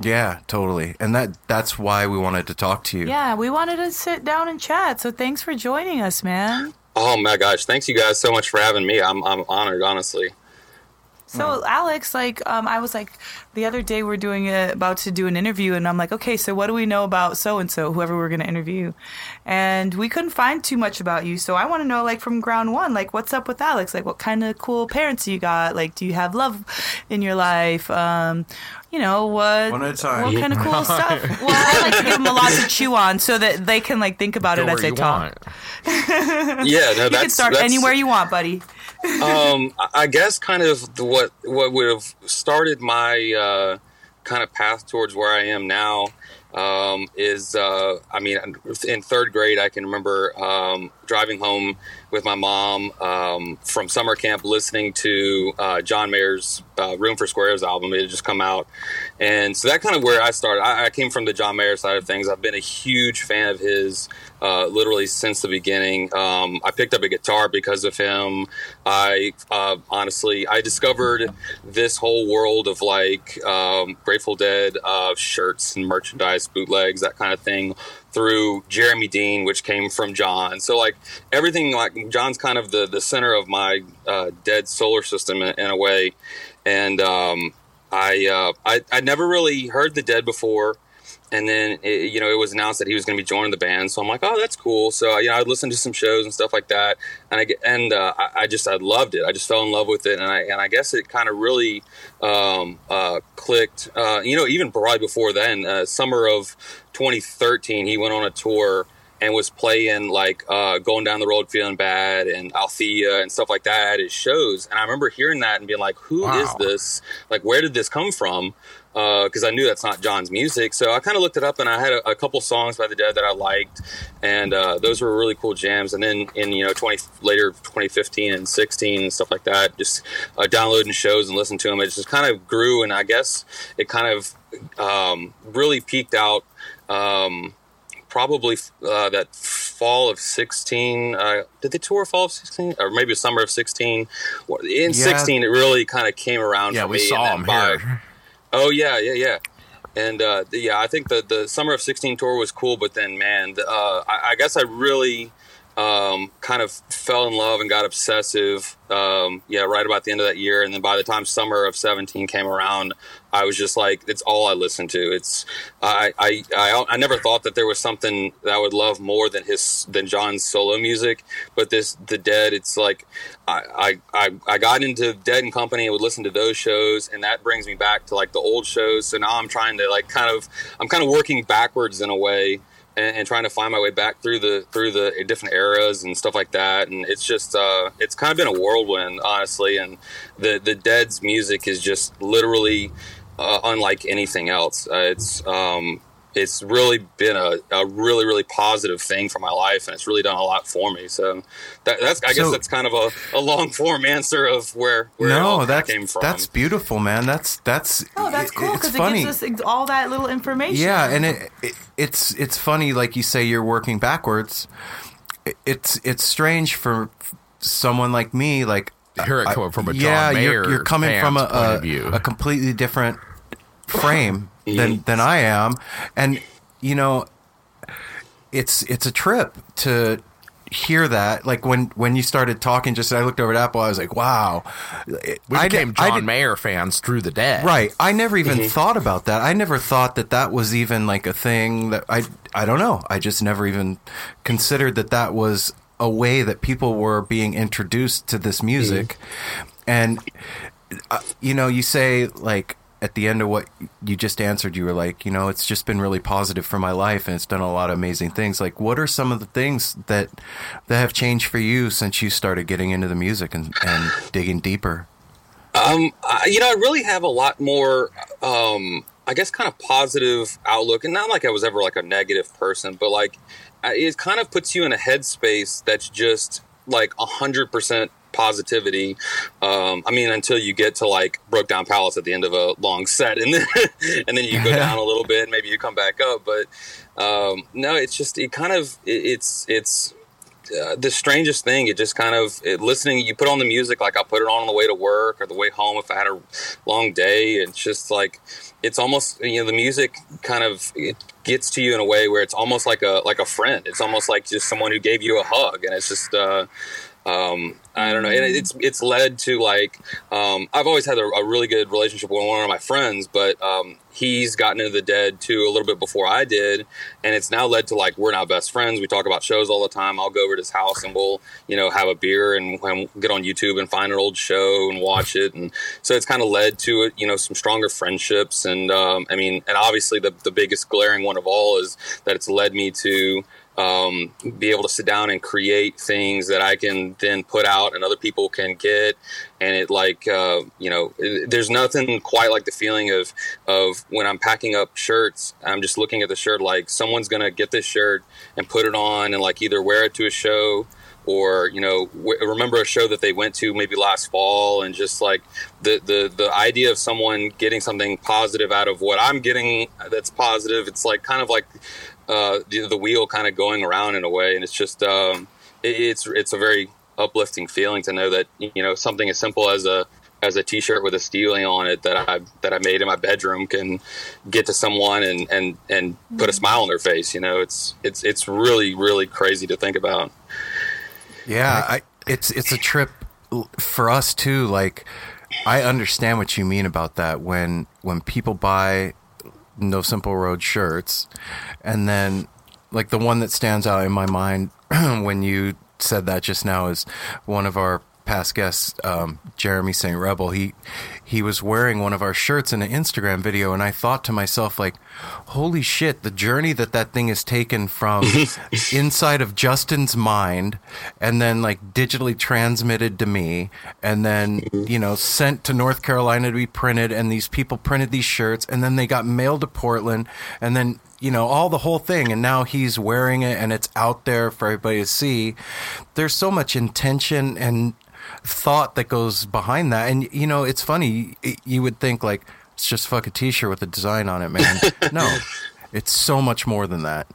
Yeah, totally. And that that's why we wanted to talk to you. Yeah, we wanted to sit down and chat. So thanks for joining us, man. oh my gosh thanks you guys so much for having me i'm, I'm honored honestly So Alex, like, um, I was like, the other day we're doing a, about to do an interview, and I'm like, okay, so what do we know about so and so, whoever we're going to interview, and we couldn't find too much about you. So I want to know, like, from ground one, like, what's up with Alex? Like, what kind of cool parents you got? Like, do you have love in your life? Um, you know what? One at a time. What kind of cool stuff? (laughs) Well, I like to give them a lot to chew on so that they can like think about Go it as they talk. (laughs) yeah no you can start that's- anywhere you want, buddy. um, (laughs) I- I guess kind of the, what what would have started my uh, kind of path towards where I am now um, is uh, I mean in third grade I can remember um, driving home with my mom um, from summer camp listening to uh, John Mayer's uh, Room for Squares album. It had just come out, and so that kind of where I started. I, I came from the John Mayer side of things. I've been a huge fan of his uh, literally since the beginning. Um, I picked up a guitar because of him. I uh, honestly, I discovered this whole world of like um, Grateful Dead uh, shirts and merchandise, bootlegs, that kind of thing through Jeremy Dean, which came from John. So like everything, like John's kind of the the center of my uh, dead solar system in, in a way, and um, I, uh, I I never really heard the Dead before, and then it, you know it was announced that he was going to be joining the band. So I'm like, oh, that's cool. So you know, I listened to some shows and stuff like that, and I and uh, I, I just I loved it. I just fell in love with it, and I and I guess it kind of really um, uh, clicked. Uh, you know, even probably before then, uh, summer of 2013, he went on a tour and was playing like uh, going down the road feeling bad and Althea and stuff like that at his shows. And I remember hearing that and being like, "Who is Wow. this? Like, where did this come from?" Because I knew that's not John's music. So I kind of looked it up and I had a, a couple songs by the Dead that I liked, and uh, those were really cool jams. And then in you know 20 later 2015 and 16 and stuff like that, just uh, downloading shows and listening to them, it just kind of grew. And I guess it kind of um, really peaked out. Um, probably uh, that fall of 16 uh, did they tour fall of 16 or maybe summer of 16 in Yeah. 16 it really kind of came around Yeah, for we me, saw him here. oh yeah yeah yeah and uh, yeah i think the, the summer of 16 tour was cool but then man the, uh, I, I guess i really um, kind of fell in love and got obsessive um, yeah right about the end of that year. And then by the time summer of 17 came around i was just like it's all i listened to. It's I, I i i never thought that there was something that i would love more than his than john's solo music. But this the dead it's like i i, I got into dead and company and would listen to those shows. And that brings me back to like the old shows. So now i'm trying to like kind of i'm kind of working backwards in a way and, and trying to find my way back through the through the different eras and stuff like that. And it's just uh, it's kind of been a whirlwind, honestly. And the the Dead's music is just literally uh, unlike anything else. Uh, it's um, it's really been a, a really really positive thing for my life, and it's really done a lot for me. So that, that's I guess that's kind of a, a long form answer of where where all no, that's came from. that's beautiful, man. That's that's Oh, that's cool because it funny. gives us all that little information. Yeah, and it, it it's it's funny, like you say, you're working backwards. It's it's strange for someone like me, like Hear it I- coming from a John yeah, you're, you're coming from a, fan's point a, of view. a completely different frame than than I am, and you know, it's it's a trip to hear that like when when you started talking just i looked over at apple i was like wow We I became did- I John did- Mayer fans through the dead. Right. I never even Mhm. thought about that. I never thought that that was even like a thing that I I don't know. I just never even considered that that was a way that people were being introduced to this music. And uh, you know, you say like at the end of what you just answered, you were like, you know, it's just been really positive for my life and it's done a lot of amazing things. Like, what are some of the things that that have changed for you since you started getting into the music and, and digging deeper? Um, I, you know, I really have a lot more, um, I guess, kind of positive outlook, and not like I was ever like a negative person, but like it kind of puts you in a headspace that's just like a hundred percent positivity. Um, I mean, until you get to like Broke Down Palace at the end of a long set, and then (laughs) and then you go (laughs) down a little bit, and maybe you come back up. But um, no, it's just it kind of it, it's it's uh, the strangest thing. It just kind of it, listening. You put on the music, like I put it on on the way to work or the way home if I had a long day. It's just like it's almost you know the music kind of it gets to you in a way where it's almost like a like a friend. It's almost like just someone who gave you a hug, and it's just. Uh, um, I don't know, and it's it's led to like um, I've always had a, a really good relationship with one of my friends, but um, he's gotten into the dead too a little bit before I did, and it's now led to like we're now best friends. We talk about shows all the time. I'll go over to his house and we'll you know have a beer and, and get on YouTube and find an old show and watch it, and so it's kind of led to it you know some stronger friendships. And um, I mean, and obviously the the biggest glaring one of all is that it's led me to um, be able to sit down and create things that I can then put out and other people can get. And it like, uh, you know, it- there's nothing quite like the feeling of, of when I'm packing up shirts, I'm just looking at the shirt, like someone's going to get this shirt and put it on and like either wear it to a show or, you know, w- remember a show that they went to maybe last fall and just like the, the, the idea of someone getting something positive out of what I'm getting that's positive. It's like kind of like, uh, the, the wheel kind of going around in a way, and it's just um, it, it's it's a very uplifting feeling to know that you know something as simple as a as a T-shirt with a Stealie on it that I that I made in my bedroom can get to someone and and and put a smile on their face. You know, it's it's it's really really crazy to think about. Yeah, I, it's it's a trip for us too. Like I understand what you mean about that when when people buy No Simple Road shirts, and then like the one that stands out in my mind (clears throat) when you said that just now is one of our past guests, um, Jeremy St. Rebel. He he was wearing one of our shirts in an Instagram video, and I thought to myself, like, holy shit, the journey that that thing is taken from (laughs) inside of Justin's mind, and then like digitally transmitted to me, and then you know sent to North Carolina to be printed, and these people printed these shirts, and then they got mailed to Portland, and then you know all the whole thing and now he's wearing it and it's out there for everybody to see. There's so much intention and thought that goes behind that and you know it's funny you would think like it's just fuck a t-shirt with a design on it man (laughs) no it's so much more than that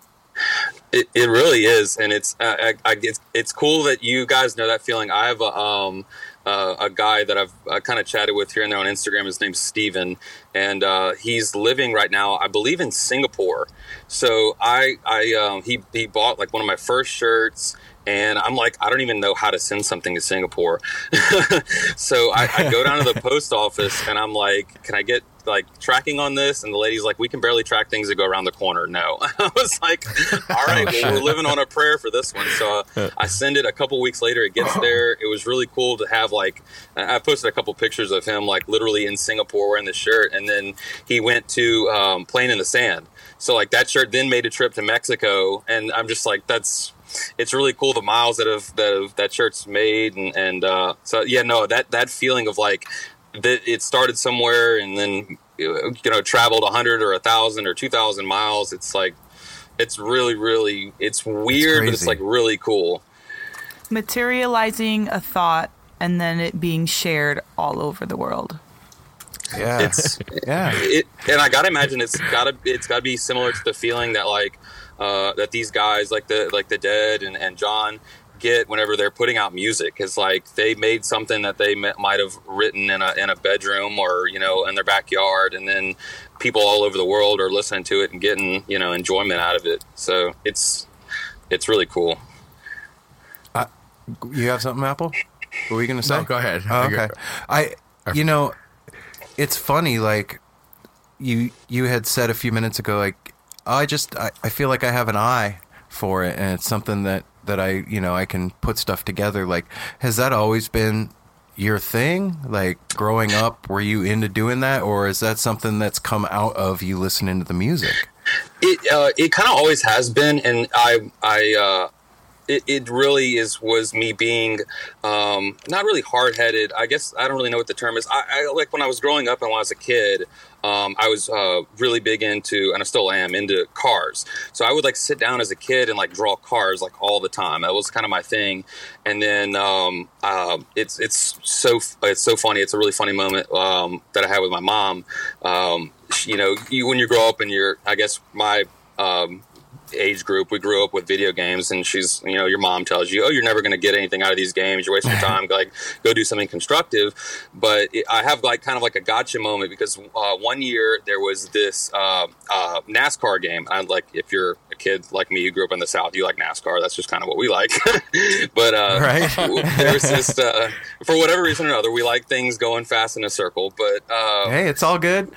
It, it really is, and it's uh, I, I, it's it's cool that you guys know that feeling. I have a um uh, a guy that I've uh, kind of chatted with here and there on Instagram. His name's Steven, and uh, he's living right now, I believe, in Singapore. So I I um, he he bought like one of my first shirts. And I'm like, I don't even know how to send something to Singapore. (laughs) so I, I go down to the (laughs) post office and I'm like, can I get like tracking on this? And the lady's like, we can barely track things that go around the corner. No. (laughs) I was like, all right, well, we're living on a prayer for this one. So uh, I send it a couple weeks later. It gets there. It was really cool to have like, I posted a couple pictures of him like literally in Singapore wearing the shirt. And then he went to um, playing in the sand. So like that shirt then made a trip to Mexico. And I'm just like, that's, it's really cool the miles that have that have, that shirt's made and and uh, so yeah no that that feeling of like that it started somewhere and then you know traveled a hundred or a thousand or two thousand miles it's like it's really really it's weird but it's like really cool. Materializing a thought and then it being shared all over the world. yeah. It's yeah. it, and I gotta imagine it's gotta it's gotta be similar to the feeling that like uh, that these guys like the like the Dead and, and John get whenever they're putting out music. Is like they made something that they might have written in a in a bedroom or you know in their backyard and then people all over the world are listening to it and getting you know enjoyment out of it. So it's it's really cool. You have something apple? What were you gonna say? No, go ahead. Oh, okay. i you know it's funny like you you had said a few minutes ago like i just I, I feel like i have an eye for it and it's something that that i you know i can put stuff together like has that always been your thing like growing up were you into doing that or is that something that's come out of you listening to the music it uh, it kind of always has been, and I I uh, it, it really is was me being um, not really hard headed. I guess I don't really know what the term is. I, I like when I was growing up and when I was a kid. Um, I was uh, really big into, and I still am, into cars. So I would like sit down as a kid and like draw cars like all the time. That was kind of my thing. And then um, uh, it's it's so it's so funny. It's a really funny moment um, that I had with my mom. Um, you know, you, when you grow up and you're, I guess my um, age group, we grew up with video games, and she's, you know, your mom tells you, oh, you're never going to get anything out of these games. You're wasting your (laughs) time. like, go do something constructive. But it, I have like kind of like a gotcha moment because uh, one year there was this uh, uh, NASCAR game. I like if you're kid like me who grew up in the South, you like NASCAR. That's just kind of what we like. (laughs) but uh, Right. (laughs) there was this uh, for whatever reason or another, we like things going fast in a circle. But uh, hey it's all good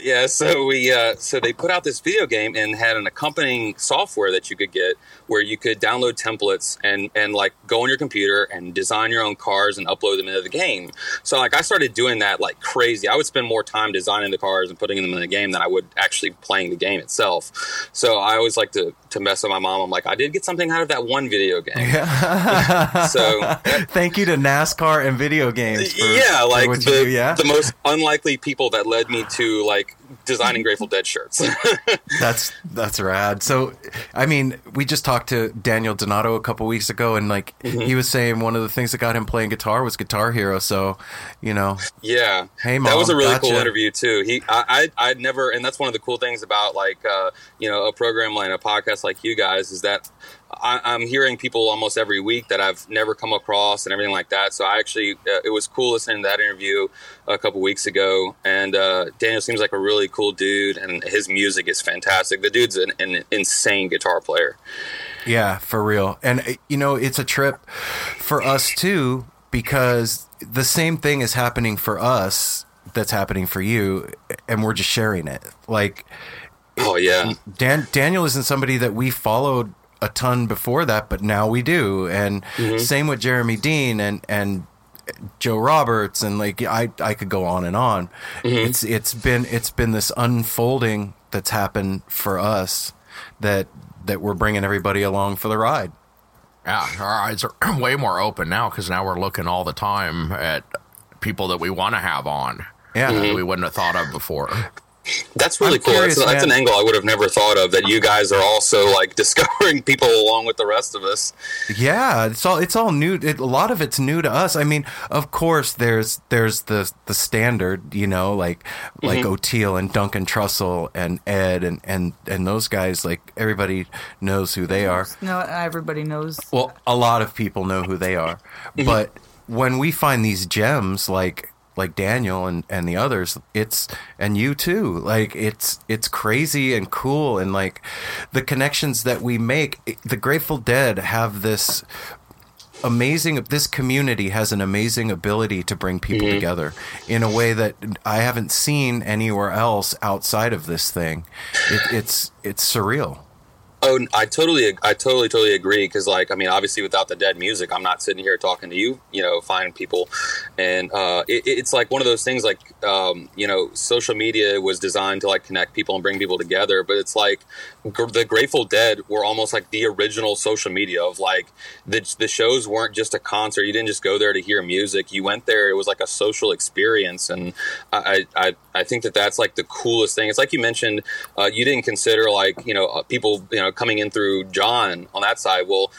yeah, so we uh, so they put out this video game and had an accompanying software that you could get where you could download templates and and like go on your computer and design your own cars and upload them into the game. So like I started doing that like crazy. I would spend more time designing the cars and putting them in the game than I would actually playing the game itself. So I always like to to mess with my mom. I'm like, I did get something out of that one video game. (laughs) so (laughs) thank you to nascar and video games for, yeah, like the, yeah the most unlikely people that led me to like designing Grateful Dead shirts. (laughs) That's that's rad. So, I mean, we just talked to Daniel Donato a couple weeks ago, and like Mm-hmm. he was saying, one of the things that got him playing guitar was Guitar Hero. So, you know, Yeah, Hey, mom, that was a really gotcha. cool interview too. He, I, I, I'd never, and that's one of the cool things about like, uh, you know, a program like a podcast like you guys is that I, I'm hearing people almost every week that I've never come across and everything like that. So I actually, uh, it was cool listening to that interview a couple weeks ago. And uh, Daniel seems like a really cool dude, and his music is fantastic. The dude's an, an insane guitar player. yeah, for real. And uh, you know, it's a trip for us too because the same thing is happening for us that's happening for you and we're just sharing it like oh yeah Dan, daniel isn't somebody that we followed a ton before that but now we do and Mhm. same with jeremy dean and and joe roberts and like i i could go on and on Mhm. it's it's been it's been this unfolding that's happened for us that that we're bringing everybody along for the ride Yeah, our eyes are (clears throat) way more open now because now we're looking all the time at people that we want to have on. Yeah. Mhm. we wouldn't have thought of before. That's really I'm cool. curious, that's, that's an angle I would have never thought of. That you guys are also like (laughs) discovering people along with the rest of us. Yeah, it's all it's all new. It, a lot of it's new to us. I mean, of course, there's there's the the standard, you know, like like Mhm. Oteil and Duncan Trussell and Ed and and and those guys. Like everybody knows who they are. No, everybody knows. Well, a lot of people know who they are, Mm-hmm. but when we find these gems, like like Daniel and and the others, it's and you too. Like it's it's crazy and cool, and like the connections that we make. The Grateful Dead have this amazing this community has an amazing ability to bring people Mhm. together in a way that I haven't seen anywhere else outside of this thing. It, it's it's surreal. Oh, I totally, I totally, totally agree. Because, like, I mean, obviously, without the dead music, I'm not sitting here talking to you. You know, find people, and uh, it, it's like one of those things. Like, um, you know, social media was designed to like connect people and bring people together. But it's like gr- the Grateful Dead were almost like the original social media of like the the shows weren't just a concert. You didn't just go there to hear music. You went there. It was like a social experience, and I, I, I- I think that that's like the coolest thing. It's like you mentioned, uh, you didn't consider like you know uh, people you know coming in through John on that side. Well,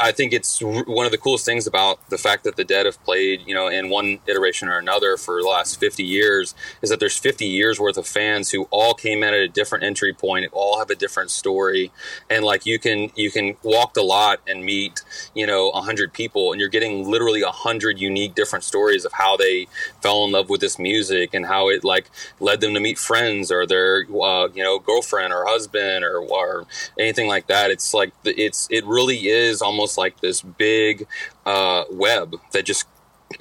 I- think it's one of the coolest things about the fact that the Dead have played you know in one iteration or another for the last fifty years is that there's fifty years worth of fans who all came in at a different entry point, all have a different story, and like you can you can walk the lot and meet you know a hundred people, and you're getting literally a hundred unique different stories of how they fell in love with this music and how it like led them to meet friends or their uh, you know girlfriend or husband or or anything like that. It's like it's it really is almost like this big uh, web that just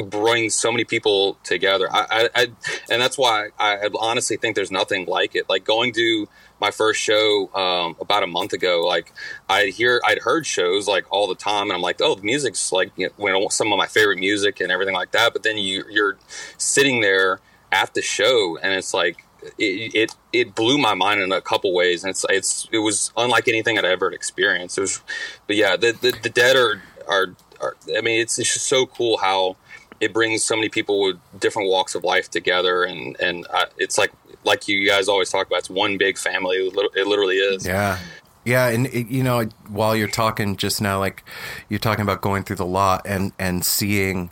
brings so many people together. I, I, I and that's why I, I honestly think there's nothing like it. Like going to my first show um, about a month ago, like I'd hear, I'd heard shows like all the time, and I'm like, oh, the music's like you know, some of my favorite music and everything like that. But then you you're sitting there at the show, and it's like it, it it blew my mind in a couple ways, and it's it's it was unlike anything I'd ever experienced. It was, but yeah, the the, the dead are, are are I mean, it's it's just so cool how it brings so many people with different walks of life together, and and uh, it's like like you guys always talk about, it's one big family. It it literally is. Yeah. Yeah, and it, you know, while you're talking just now, like you're talking about going through the lot and and seeing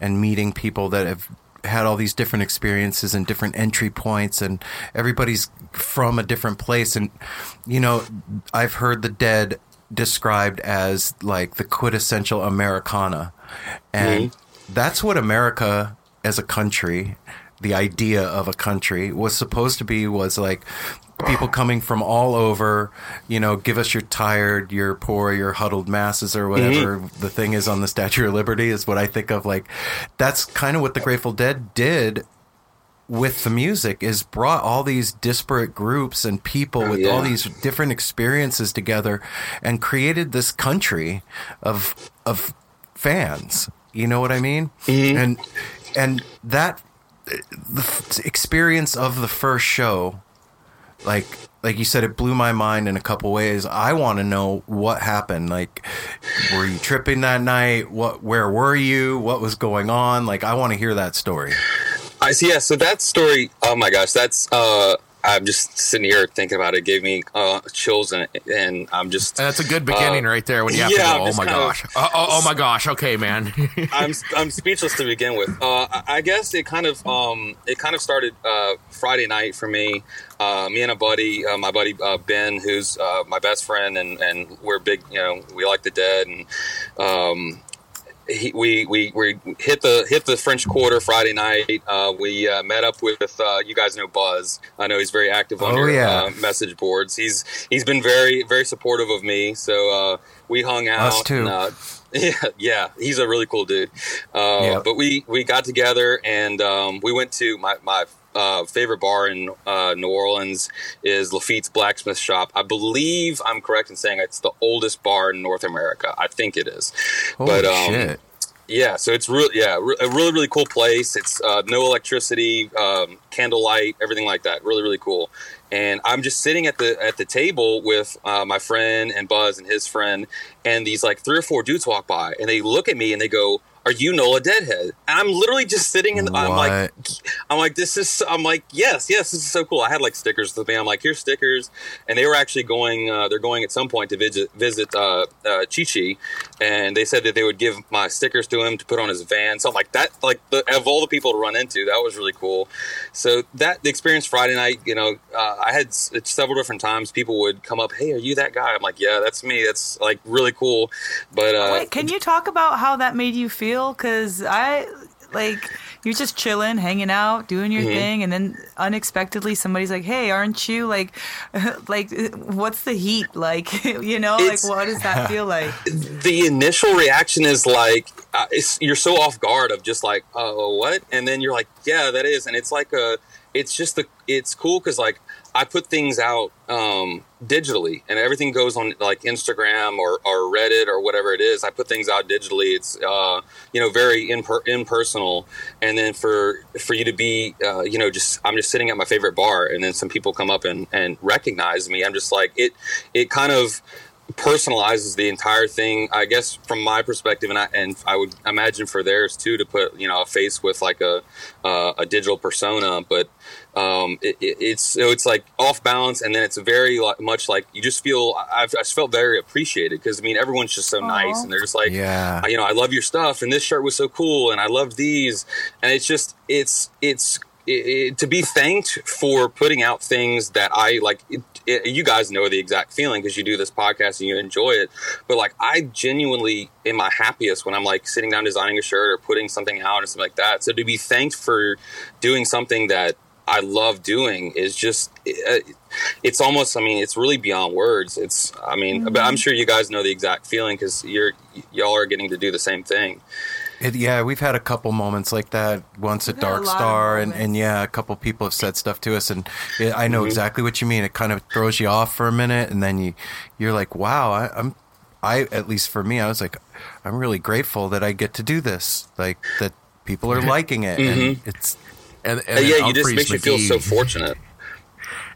and meeting people that have had all these different experiences and different entry points, and everybody's from a different place. And you know, I've heard the dead described as like the quintessential Americana, and mm-hmm. that's what America as a country the idea of a country. Was supposed to be was like people coming from all over you know give us your tired your poor your huddled masses or whatever mm-hmm. the thing is on the statue of liberty is what i think of like that's kind of what the grateful dead did with the music is brought all these disparate groups and people oh, with all these different experiences together and created this country of of fans. You know what i mean? Mm-hmm. And and that the experience of the first show like like you said it blew my mind in a couple ways i want to know what happened like were you tripping that night what where were you what was going on like i want to hear that story I see. Yeah. So that story. Oh my gosh. That's. uh I'm just sitting here thinking about it. it gave me uh, chills, and, and I'm just. That's a good beginning uh, right there when you have yeah, to go, oh my kind of- gosh. Oh, oh, oh my gosh. Okay, man. (laughs) I'm I'm speechless to begin with. Uh, I- guess it kind of um, it kind of started uh, Friday night for me. Uh, me and a buddy, uh, my buddy uh, Ben, who's uh, my best friend, and, and we're big. You know, we like the dead, and um, he, we, we we hit the hit the French Quarter Friday night. Uh, we uh, met up with uh, you guys know Buzz. I know he's very active on Oh, your yeah. uh, message boards. He's he's been very very supportive of me. So uh, we hung out. Us too. And, uh, (laughs) Yeah, yeah, he's a really cool dude. Uh, Yep. But we we got together and um, we went to my my uh, favorite bar in uh, New Orleans is Lafitte's Blacksmith Shop. I believe I'm correct in saying it's the oldest bar in North America. I think it is. Holy but um, shit. yeah, so it's really yeah, re- a really really cool place. It's uh, no electricity, um, candlelight, everything like that. Really really cool. And I'm just sitting at the at the table with uh, my friend and Buzz and his friend, and these like three or four dudes walk by, and they look at me and they go, "Are you Nola Deadhead?" And I'm literally just sitting and I'm like, I'm like, this is, I'm like, yes, yes, this is so cool. I had like stickers with me. I'm like, here's stickers, and they were actually going. Uh, they're going at some point to visit visit uh, uh, Chi Chi, and they said that they would give my stickers to him to put on his van. So I'm like, that, like, the, of all the people to run into, that was really cool. So that the experience Friday night, you know, uh, I had s- several different times people would come up, hey, are you that guy? I'm like, yeah, that's me. That's like really cool. But uh, Wait, can you talk about how that made you feel? Because I like you're just chilling, hanging out, doing your Mhm. thing, and then unexpectedly somebody's like, "Hey, aren't you like, (laughs) like, what's the heat like? (laughs) you know, It's- like what does that feel (laughs) like?" the initial reaction is like uh, it's, you're so off guard of just like oh what and then you're like yeah that is and it's like a it's just the it's cool because like i put things out um digitally and everything goes on like instagram or, or reddit or whatever it is. I put things out digitally. It's uh you know very imper- impersonal. And then for for you to be uh you know just i'm just sitting at my favorite bar and then some people come up and and recognize me. I'm just like it it kind of personalizes the entire thing i guess from my perspective. And i and i would imagine for theirs too to put you know a face with like a uh, a digital persona. But um it, it, it's so it's like off balance and then it's very like, much like you just feel i've I just felt very appreciated because i mean everyone's just so nice and they're just like Yeah. you know i love your stuff and this shirt was so cool and i loved these and it's just it's it's it, it, to be thanked for putting out things that I like. It, it, you guys know the exact feeling because you do this podcast and you enjoy it. But like, I genuinely am my happiest when I'm like sitting down designing a shirt or putting something out or something like that. So to be thanked for doing something that I love doing is just. It's almost. I mean, it's really beyond words. It's. I mean, but I'm sure you guys know the exact feeling because you're y'all are getting to do the same thing. It, yeah, we've had a couple moments like that. Once at had a Dark Star, and, and yeah, a couple people have said stuff to us, and it, I know Mhm. exactly what you mean. It kind of throws you off for a minute, and then you you're like, wow, I, I'm. I at least for me, I was like, I'm really grateful that I get to do this. Like that people are (laughs) liking it, and Mhm. it's and, Uh, and yeah, then you just Umphrey's makes you feel so fortunate.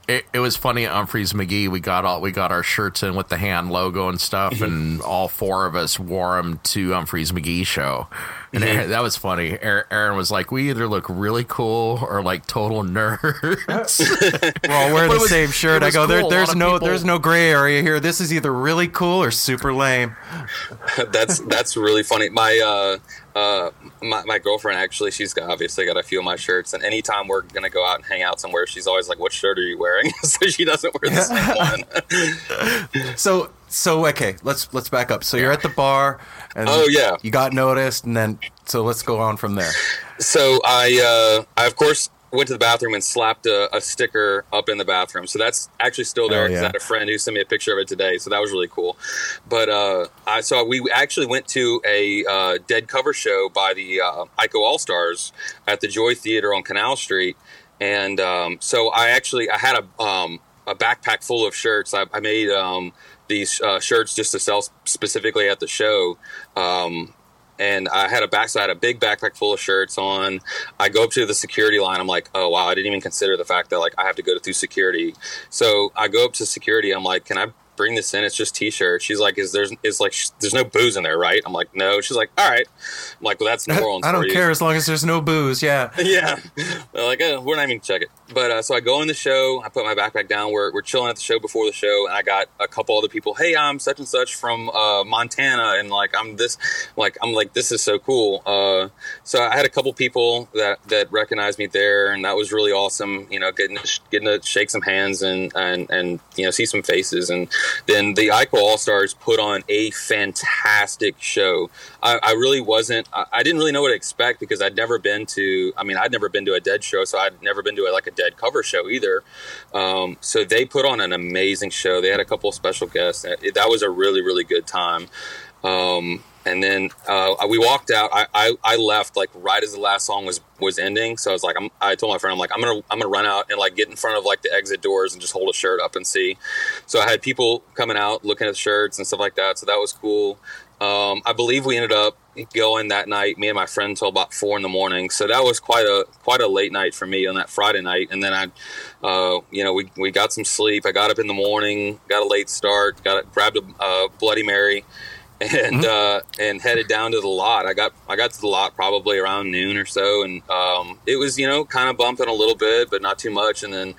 It, it was funny at Umphrey's McGee. We got all we got our shirts in with the hand logo and stuff, Mm-hmm. and all four of us wore them to Umphrey's McGee show, and Mhm. Aaron- (laughs) that was funny. Aaron, Aaron was like, "We either look really cool or like total nerds." we're all wearing the was- same shirt. I go, cool. A there's no people- there's no gray area here. This is either really cool or super lame. (laughs) that's that's really funny. My uh, uh, my, my girlfriend actually, she's got, obviously got a few of my shirts, and anytime we're gonna go out and hang out somewhere, she's always like, "What shirt are you wearing?" (laughs) so she doesn't wear the same (laughs) one. So so okay, let's let's back up. So you're at the bar, and Oh, yeah. you got noticed, and then so let's go on from there. So I, uh, I of course went to the bathroom and slapped a, a sticker up in the bathroom. So that's actually still there Oh, yeah. I had a friend who sent me a picture of it today. So that was really cool. But uh, I so we actually went to a uh, dead cover show by the uh, Iko All Stars at the Joy Theater on Canal Street, and um, so I actually I had a um, a backpack full of shirts. I, I made um, these uh, shirts just to sell specifically at the show. Um, and I had a back, so I had a big backpack full of shirts on. I go up to the security line. I'm like, oh wow, I didn't even consider the fact that like I have to go through security. So I go up to security. I'm like, can I bring this in? It's just t-shirts. She's like, is there's is like sh- there's no booze in there, right? I'm like, no. She's like, all right. I'm like, well, that's New (laughs) Orleans. I don't care as long as there's no booze. Yeah. (laughs) yeah. They're like, eh, we're not even check it. But uh, so I go in the show. I put my backpack down. We're, we're chilling at the show before the show, and I got a couple other people. Hey, I'm such and such from uh, Montana, and like I'm this. Like I'm like this is so cool. Uh, so I had a couple people that that recognized me there, and that was really awesome. You know, getting to, sh- getting to shake some hands and and and you know see some faces, and then the Iko All Stars put on a fantastic show. I, I really wasn't. I, I didn't really know what to expect because I'd never been to. I mean, I'd never been to a Dead show, so I'd never been to a, like a Dead cover show either. Um, so they put on an amazing show. They had a couple of special guests. That was a really really good time. Um, and then uh, we walked out. I, I, I left like right as the last song was was ending. So I was like, I'm, I told my friend, I'm like, I'm gonna I'm gonna run out and like get in front of like the exit doors and just hold a shirt up and see. So I had people coming out looking at shirts and stuff like that. So that was cool. Um, I believe we ended up going that night, me and my friend, till about four in the morning. So that was quite a quite a late night for me on that Friday night. And then I, uh, you know, we, we got some sleep. I got up in the morning, got a late start, got grabbed a uh, Bloody Mary, and uh, and headed down to the lot. I got I got to the lot probably around noon or so, and um, it was you know kind of bumping a little bit, but not too much. And then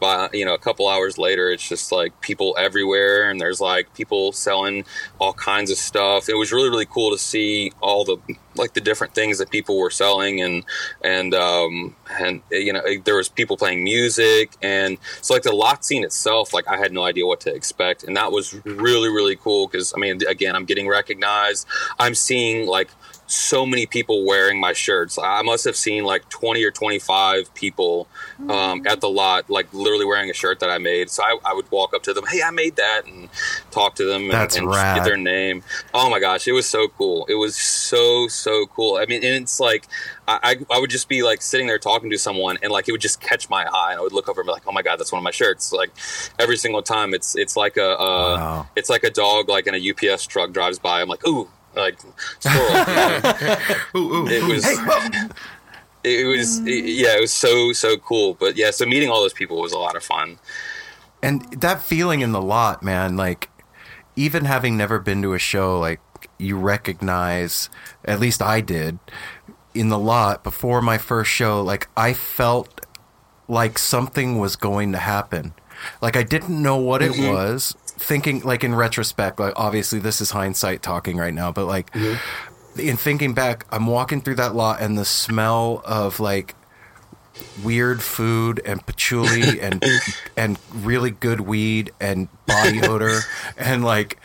by you know a couple hours later, it's just like people everywhere, and there's like people selling all kinds of stuff. It was really really cool to see all the like the different things that people were selling, and and um, and you know there was people playing music, and so like the lot scene itself, like I had no idea what to expect, and that was really really cool because I mean again I'm getting recognized. I'm seeing like so many people wearing my shirts. I must have seen like 20 or 25 people um, at the lot, like literally wearing a shirt that I made. So I, I would walk up to them, hey, I made that, and talk to them and, That's and rad. get their name. Oh my gosh, it was so cool. It was so, so cool. I mean, and it's like, I, I, I would just be like sitting there talking to someone and like it would just catch my eye and I would look over and be like, oh my God, that's one of my shirts. Like every single time it's, it's like a, uh, it's like a dog, like in a UPS truck drives by. I'm like, ooh, like squirrel. you know? it was it was it- yeah it was so so cool but yeah so meeting all those people was a lot of fun And that feeling in the lot, man, like even having never been to a show, like you recognize, at least I did, in the lot before my first show, like I felt like something was going to happen. Like I didn't know what it Mhm. was. Thinking like in retrospect, like obviously this is hindsight talking right now, but like mm-hmm. in thinking back, I'm walking through that lot and the smell of like weird food and patchouli (laughs) and and really good weed and body (laughs) odor and like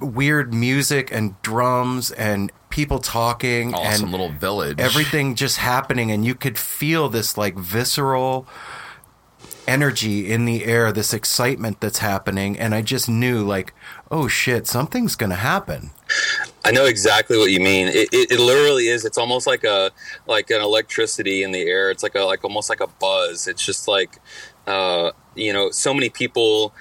weird music and drums and people talking Awesome and little village. everything just happening and you could feel this like visceral energy in the air this excitement that's happening and i just knew like oh shit something's gonna happen I know exactly what you mean. It, it, it literally is. It's almost like a like an electricity in the air. It's like a like almost like a buzz. It's just like uh, you know, so many people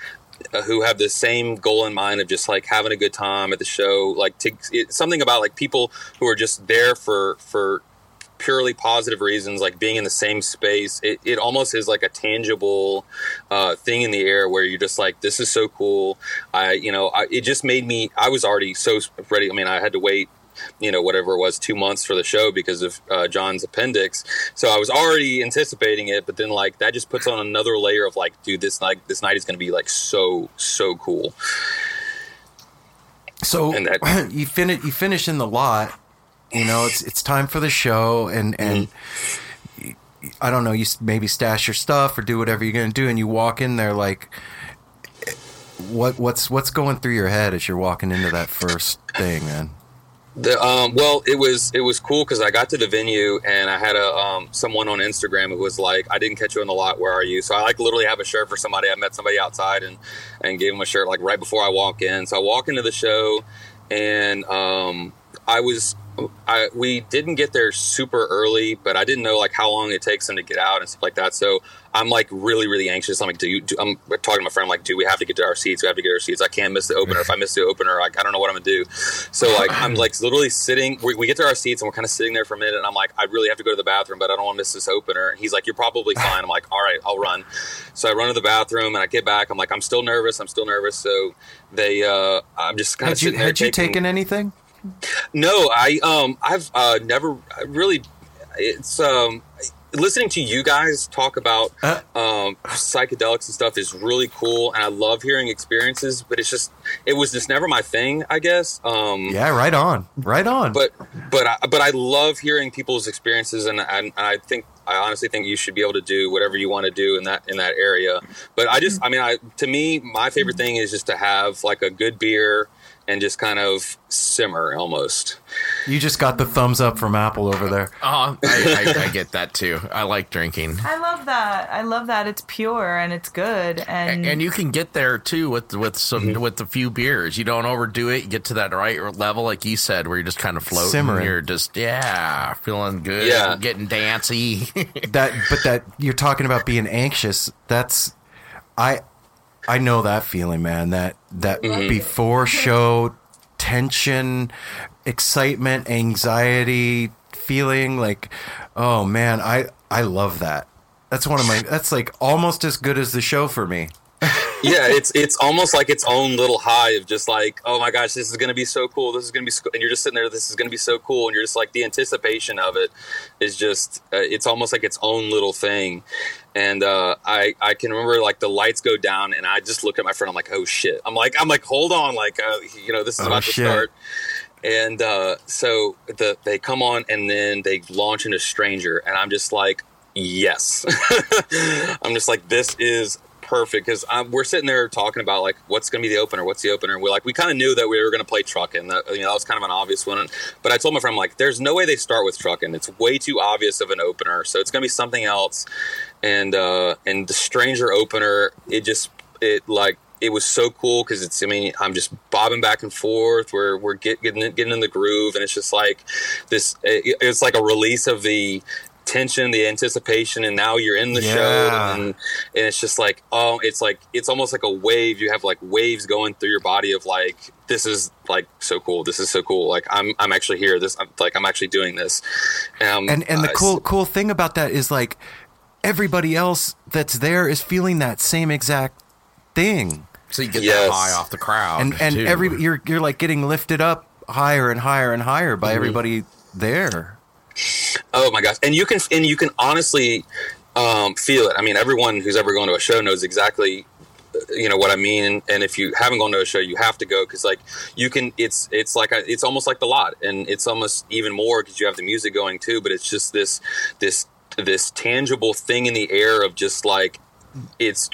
uh, who have the same goal in mind of just like having a good time at the show. Like to it, something about like people who are just there for for purely positive reasons, like being in the same space. It, it almost is like a tangible uh, thing in the air where you're just like, this is so cool. I, you know, I, it just made me, I was already so ready. I mean, I had to wait, you know, whatever it was, two months for the show because of uh, John's appendix. So I was already anticipating it, but then like that just puts on another layer of like, dude, this like this night is going to be like so, so cool. So (clears throat) you finish you finish in the lot. You know, it's it's time for the show, and and y- I don't know. You maybe stash your stuff or do whatever you're gonna do, and you walk in there like, what what's what's going through your head as you're walking into that first thing, man? The um, well, it was it was cool because I got to the venue and I had a um, someone on Instagram who was like, "I didn't catch you in the lot. Where are you?" So I like literally have a shirt for somebody. I met somebody outside and and gave him a shirt like right before I walk in. So I walk into the show and um, I was I we didn't get there super early, but I didn't know like how long it takes them to get out and stuff like that. So I'm like really really anxious. I'm like, do you? Do, I'm talking to my friend. I'm like, do we have to get to our seats? We have to get our seats. I can't miss the opener. If I miss the opener, like I don't know what I'm gonna do. So like I'm like literally sitting. We, we get to our seats and we're kind of sitting there for a minute. And I'm like, I really have to go to the bathroom, but I don't want to miss this opener. And he's like, you're probably fine. I'm like, all right, I'll run. So I run to the bathroom and I get back. I'm like, I'm still nervous. I'm still nervous. So they, uh, I'm just kind of Had you sitting there. had you taken anything? No, I um I've uh never I really it's um listening to you guys talk about um psychedelics and stuff is really cool and I love hearing experiences, but it's just it was just never my thing, I guess. Um Yeah, right on, right on. but but I, but I love hearing people's experiences, and, and I think I honestly think you should be able to do whatever you want to do in that in that area. But I just, I mean, I to me, my favorite thing is just to have like a good beer and just kind of simmer almost. You just got the thumbs up from Apple over there. Uh, I, I, I get that too. I like drinking. I love that. I love that. It's pure and it's good. And And, and you can get there too with with some with a few beers. You don't overdo it. You get to that right level, like you said, where you're just kind of floating. Simmering. You're just yeah, feeling good. Yeah. getting dancy. (laughs) that but that you're talking about being anxious that's i i know that feeling man that that Mhm. before show tension excitement anxiety feeling like oh man i i love that that's one of my that's like almost as good as the show for me yeah, it's it's almost like its own little high of just like, oh my gosh, this is going to be so cool. This is going to be, so, and you're just sitting there. This is going to be so cool, and you're just like the anticipation of it is just, uh, it's almost like its own little thing. And uh, I I can remember like the lights go down, and I just look at my friend. I'm like, oh shit. I'm like I'm like hold on, like uh, you know this is Oh, about to start. And uh, so the they come on, and then they launch into Stranger, and I'm just like, yes. (laughs) I'm just like, this is perfect because we're sitting there talking about like what's going to be the opener, what's the opener. And we're like, we kind of knew that we were going to play Truckin'. That you know that was kind of an obvious one. But I told my friend, I'm like, there's no way they start with Truckin'. It's way too obvious of an opener, so it's going to be something else. And uh, and the Stranger opener, it just it like it was so cool because it's I mean I'm just bobbing back and forth. We're we're get, getting getting in the groove, and it's just like this. It, it's like a release of the tension, the anticipation, and now you're in the show, and, and it's just like oh, it's like it's almost like a wave. You have like waves going through your body of like this is like so cool. This is so cool. Like I'm I'm actually here. This I'm, like I'm actually doing this. Um, and and the uh, cool cool thing about that is like everybody else that's there is feeling that same exact thing so you get Yes. that high off the crowd, and and too. every you're you're like getting lifted up higher and higher and higher by Mhm. everybody there Oh my gosh! And you can and you can honestly um, feel it. I mean, everyone who's ever gone to a show knows exactly uh, you know what I mean. And if you haven't gone to a show, you have to go because like you can. It's it's like a, it's almost like the lot, and it's almost even more because you have the music going too. But it's just this this this tangible thing in the air of just like it's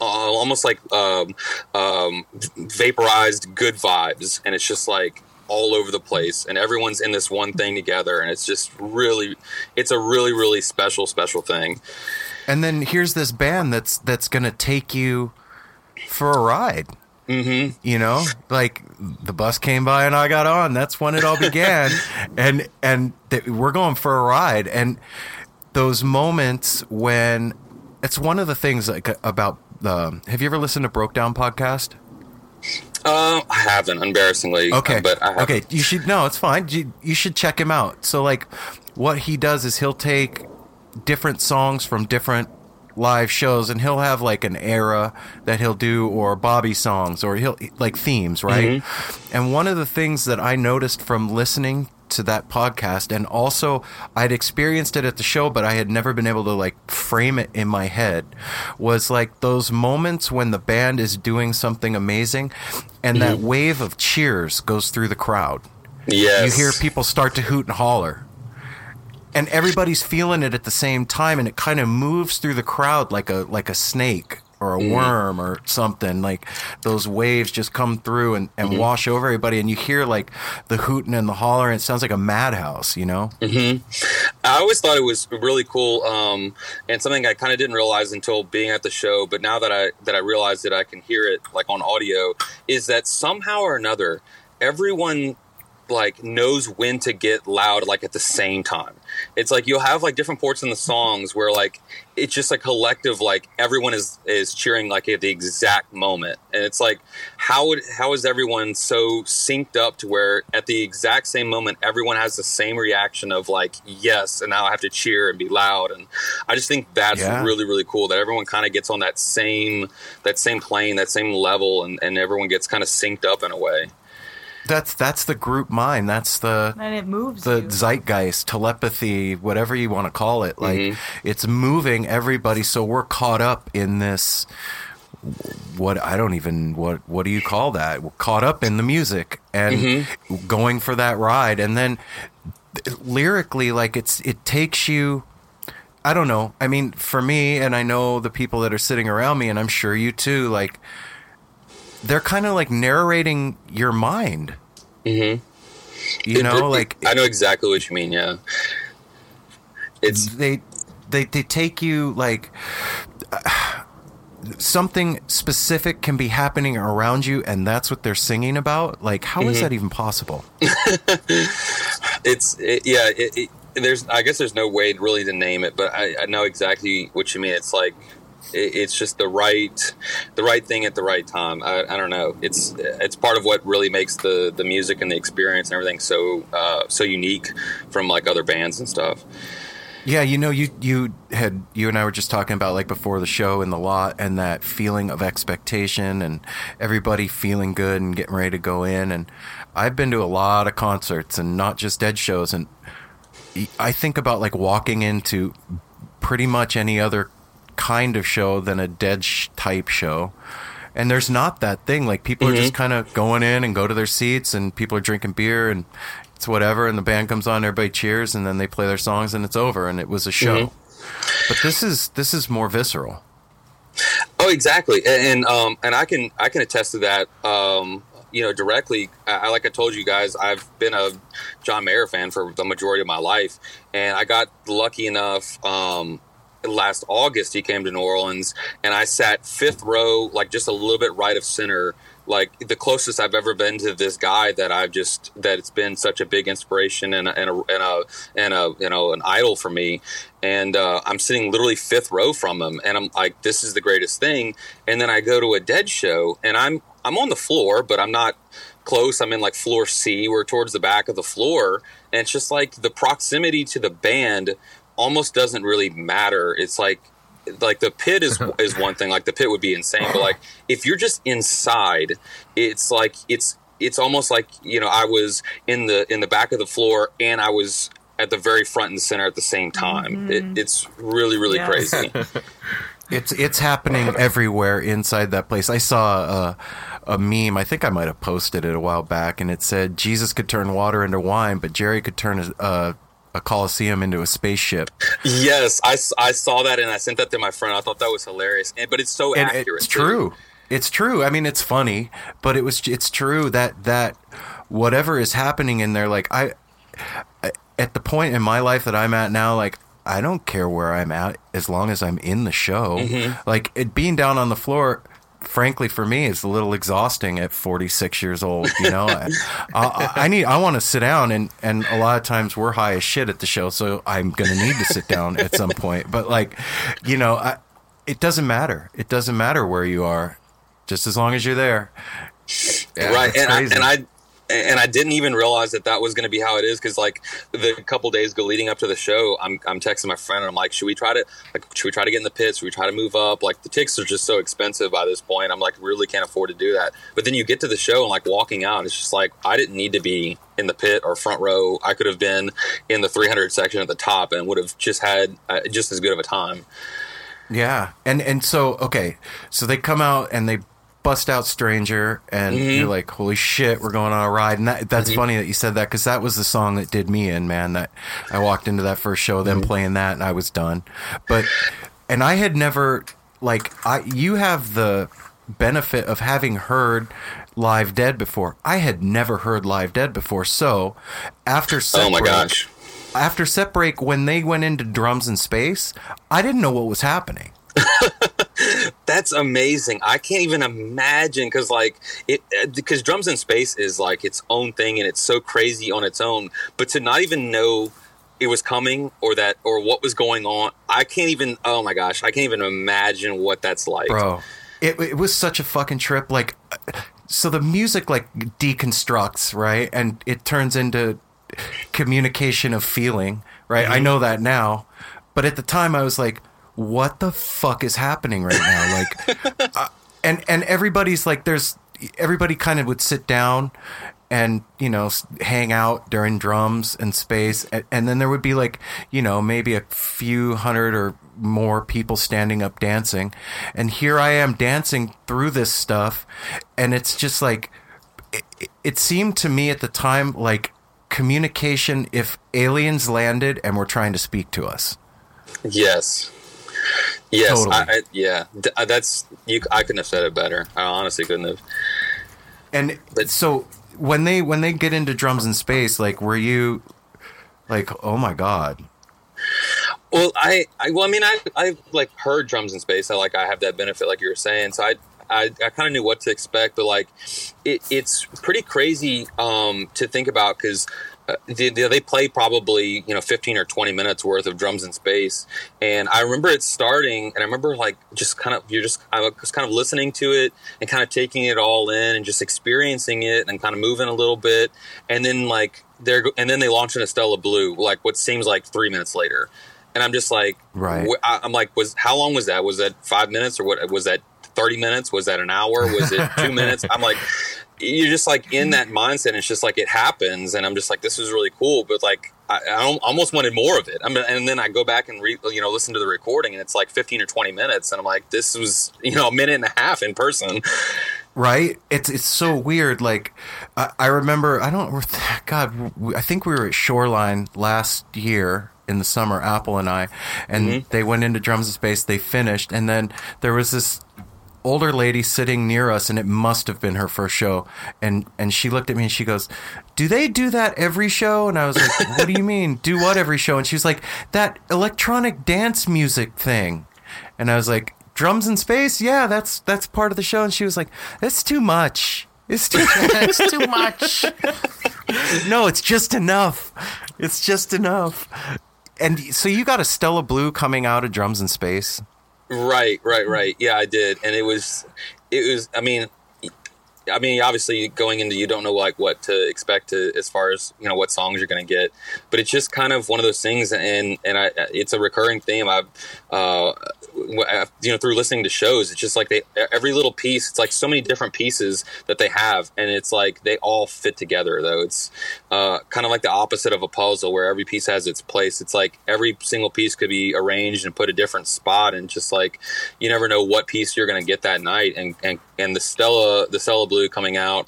almost like um, um, vaporized good vibes, and it's just like all over the place, and everyone's in this one thing together, and it's just really, it's a really, really special, special thing. and then here's this band that's that's gonna take you for a ride. Mm-hmm. you know? Like the bus came by and i got on. That's when it all began. (laughs) And and th- we're going for a ride. And those moments when it's one of the things like about the have you ever listened to broke down podcast Uh, I haven't, embarrassingly. Okay. uh, but I have okay. You should no. It's fine. You, you should check him out. So like, what he does is he'll take different songs from different live shows and he'll have like an era that he'll do or Bobby songs or he'll like themes, right? And one of the things that I noticed from listening to that podcast and also I'd experienced it at the show but I had never been able to like frame it in my head was like those moments when the band is doing something amazing and that mm-hmm. wave of cheers goes through the crowd. Yes. You hear people start to hoot and holler. And everybody's feeling it at the same time and it kind of moves through the crowd like a like a snake or a Mhm. worm or something. Like those waves just come through and, and Mhm. wash over everybody and you hear like the hooting and the hollering. It sounds like a madhouse, you know? hmm I always thought it was really cool, um, and something I kind of didn't realize until being at the show. But now that I that I realized that I can hear it like on audio, is that somehow or another, everyone like knows when to get loud like at the same time. It's like you'll have like different parts in the songs where like it's just a collective like everyone is is cheering like at the exact moment. And it's like how would how is everyone so synced up to where at the exact same moment everyone has the same reaction of like yes and now I have to cheer and be loud and I just think that's Yeah. really really cool that everyone kind of gets on that same that same plane that same level and, and everyone gets kind of synced up in a way. That's that's the group mind. That's the and it moves the you. zeitgeist, telepathy, whatever you want to call it. Like Mhm. it's moving everybody so we're caught up in this what I don't even what what do you call that? We're caught up in the music and going for that ride and then lyrically like it's it takes you I don't know. I mean, for me and I know the people that are sitting around me and I'm sure you too like they're kind of like narrating your mind. Mm-hmm. You know, like I know exactly what you mean. Yeah, it's they they they take you like. something specific can be happening around you and that's what they're singing about like how is Mhm. that even possible (laughs) it's it, yeah. It, it, there's I guess there's no way really to name it, but I, I know exactly what you mean. It's like it, it's just the right the right thing at the right time. I, I don't know. It's it's part of what really makes the the music and the experience and everything so uh, so unique from like other bands and stuff. Yeah, you know, you you had you and I were just talking about like before the show in the lot and that feeling of expectation and everybody feeling good and getting ready to go in and I've been to a lot of concerts and not just dead shows and I think about like walking into pretty much any other kind of show than a dead sh- type show. And there's not that thing. Like people are just kind of going in and go to their seats, and people are drinking beer, and it's whatever. And the band comes on, everybody cheers, and then they play their songs, and it's over. And it was a show. But this is this is more visceral. Oh, exactly, and and, um, and I can I can attest to that. Um, you know, directly. I, I- like I told you guys, I've been a John Mayer fan for the majority of my life, and I got lucky enough. Um, last August, he came to New Orleans, and I sat fifth row, like just a little bit right of center. Like the closest I've ever been to this guy that I've just that it's been such a big inspiration and a and a and a, and a you know an idol for me, and uh, I'm sitting literally fifth row from him, and I'm like, this is the greatest thing. And then I go to a Dead show, and I'm I'm on the floor, but I'm not close. I'm in like floor C. We're towards the back of the floor, and it's just like the proximity to the band almost doesn't really matter. It's like like the pit is (laughs) is one thing. Like the pit would be insane, but like if you're just inside, it's like it's it's almost like you know I was in the in the back of the floor and I was at the very front and center at the same time. Mm-hmm. It, it's really really Yes. crazy. (laughs) It's it's happening everywhere inside that place. I saw a, a meme. I think I might have posted it a while back, and it said Jesus could turn water into wine, but Jerry could turn a, a, uh, a coliseum into a spaceship. Yes, I, I saw that and I sent that to my friend. I thought that was hilarious, and, but it's so And accurate. it's too. true. It's true. I mean, it's funny, but it was. It's true that that whatever is happening in there, like I, at the point in my life that I'm at now, like I don't care where I'm at as long as I'm in the show. Mhm. Like it being down on the floor. Frankly, for me, is a little exhausting at 46 years old. You know, I, I, I need, I want to sit down, and and a lot of times we're high as shit at the show, so I'm gonna need to sit down at some point. But like, you know, I, it doesn't matter. It doesn't matter where you are, just as long as you're there. Yeah, right and I, and I and I didn't even realize that that was going to be how it is because like the couple days go leading up to the show, I'm I'm texting my friend and I'm like, should we try to like should we try to get in the pits? Should we try to move up? Like the tickets are just so expensive by this point. I'm like really can't afford to do that. But then you get to the show and like walking out, it's just like I didn't need to be in the pit or front row. I could have been in the 300 section at the top and would have just had uh, just as good of a time. Yeah, and and so okay, so they come out and they bust out Stranger, and Mhm. you're like, holy shit, we're going on a ride. And that, that's Mhm. funny that you said that because that was the song that did me in, man. That I walked into that first show, them playing that, and I was done. But and I had never like I you have the benefit of having heard Live Dead before. I had never heard Live Dead before, so after set Oh my break- gosh. after set break when they went into drums in space, I didn't know what was happening. (laughs) That's amazing. I can't even imagine because like it because drums in space is like its own thing and it's so crazy on its own. But to not even know it was coming or that or what was going on, I can't even. Oh my gosh, I can't even imagine what that's like, bro. It, it was such a fucking trip. Like, so the music like deconstructs, right, and it turns into communication of feeling, right. I Mhm. know that now, but at the time I was like, "What the fuck is happening right now?" Like, (laughs) uh, and and everybody's like, there's everybody kind of would sit down and you know hang out during drums and space and, and then there would be like you know maybe a few hundred or more people standing up dancing and here i am dancing through this stuff and it's just like it, it- it seemed to me at the time like communication if aliens landed and were trying to speak to us Yes. Yes. Totally. I, I, yeah. Uh, That's you. I couldn't have said it better. I honestly couldn't have. And so when they when they get into drums in space, like were you like, oh my god? Well, I, I well, I mean, I, I like heard drums in space. I like, I have that benefit, like you were saying. So I, I, I kind of knew what to expect, but like, it, it's pretty crazy um, to think about because they, they play probably you know 15 or 20 minutes worth of drums in space. And i remember it starting and i remember like just kind of you're just i was kind of listening to it and kind of taking it all in and just experiencing it and kind of moving a little bit. And then like they're and then they launch into stella blue like what seems like three minutes later. And i'm just like Right. i'm like was how long was that? Was that five minutes or what? Was that 30 minutes? Was that an hour? Was it two (laughs) minutes? I'm like you're just like in that mindset and it's just like it happens and i'm just like this is really cool but like i, I almost wanted more of it. I mean, and then i go back and re, you know listen to the recording and it's like 15 or 20 minutes and i'm like this was you know a minute and a half in person. Right? It's it's so weird like i, I remember i don't (laughs) god i think we were at shoreline last year in the summer apple and i and mm-hmm. they went into drums in space they finished and then there was this older lady sitting near us and it must have been her first show. And and she looked at me and she goes do they do that every show? And i was like what do you mean? Do what every show? And she was like that electronic dance music thing. And i was like drums in space? Yeah that's that's part of the show. And she was like that's too much. It's too (laughs) It's too much. (laughs) no it's just enough. It's just enough. And so you got a stella blue coming out of drums in space Right, right, right. Yeah, I did, and it was, it was. I mean, I mean, obviously, going into you don't know like what to expect to as far as you know what songs you're going to get, but it's just kind of one of those things, and and I, it's a recurring theme. I've, uh, you know, through listening to shows, it's just like they every little piece. It's like so many different pieces that they have, and it's like they all fit together. Though it's uh, kind of like the opposite of a puzzle, where every piece has its place. It's like every single piece could be arranged and put a different spot, and just like you never know what piece you're going to get that night. And and and the Stella, the Stella Blue coming out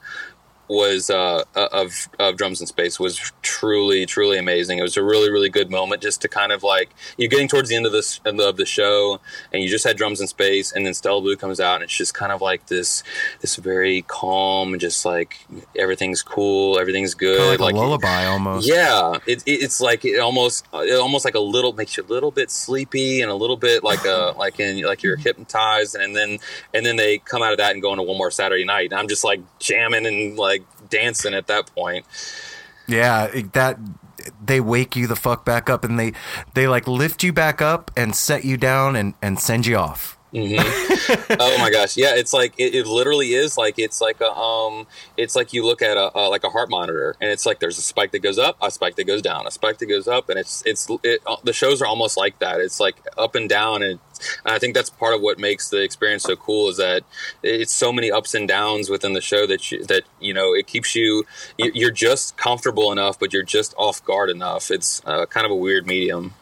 was uh, of of drums in space was truly truly amazing. It was a really really good moment just to kind of like you're getting towards the end of this of the show and you just had drums in space and then Stella Blue comes out and it's just kind of like this this very calm just like everything's cool everything's good Kinda like a lullaby almost. yeah it, it, it's like it almost it almost like a little makes you a little bit sleepy and a little bit like a (laughs) like in like you're hypnotized and then and then they come out of that and go into one more Saturday night and I'm just like jamming and like dancing at that point Yeah, that they wake you the fuck back up and they they like lift you back up and set you down and and send you off. hmm (laughs) oh my gosh, yeah, it's like it, it literally is like it's like a um, it's like you look at a, a like a heart monitor, and it's like there's a spike that goes up, a spike that goes down, a spike that goes up, and it's it's it, uh, the shows are almost like that. It's like up and down, and, and I think that's part of what makes the experience so cool is that it's so many ups and downs within the show that you, that you know it keeps you you- you're just comfortable enough, but you're just off guard enough. It's uh, kind of a weird medium.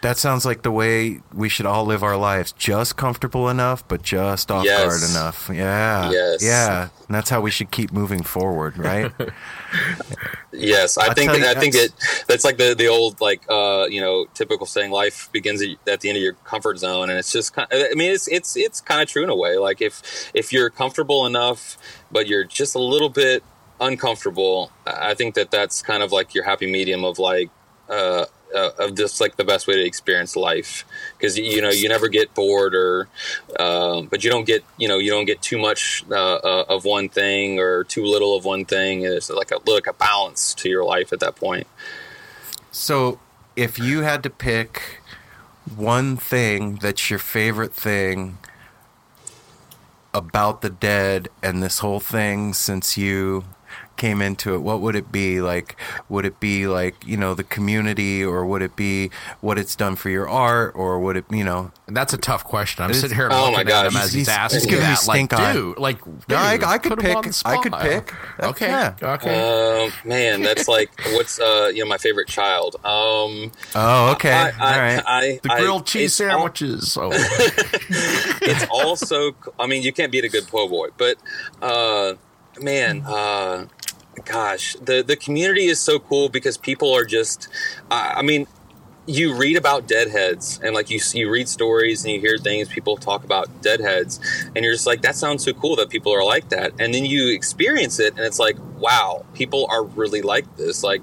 That sounds like the way we should all live our lives. Just comfortable enough, but just off Yes. guard enough. Yeah. Yes. Yeah. And that's how we should keep moving forward, right? (laughs) Yes, I I'll think you, I think that's- it that's like the the old like uh you know typical saying life begins at, the end of your comfort zone and it's just kind I mean it's it's it's kind of true in a way. Like if if you're comfortable enough but you're just a little bit uncomfortable I think that that's kind of like your happy medium of like uh, uh of just like the best way to experience life. Because you know you never get bored or um, but you don't get you know you don't get too much uh, uh, of one thing or too little of one thing. It's like a like a balance to your life at that point. So if you had to pick one thing that's your favorite thing about the dead and this whole thing since you came into it what would it be like would it be like you know the community or would it be what it's done for your art or would it you know that's a tough question i'm It is- sitting here Oh my looking at him gosh. as he's, He's- asking he's giving me that. stink like, eye. dude, like No, I- I could put him on pick- I could pick. That- okay yeah. okay um, man that's (laughs) like what's uh you know my favorite child um oh okay I, I, all right I, the I- grilled cheese it's all- sandwiches oh. (laughs) it's also i mean you can't beat a good po' boy but uh man uh gosh the the community is so cool because people are just i, I mean you read about deadheads and like you you read stories and you hear things people talk about deadheads and you're just like that sounds so cool that people are like that. And then you experience it and it's like wow people are really like this like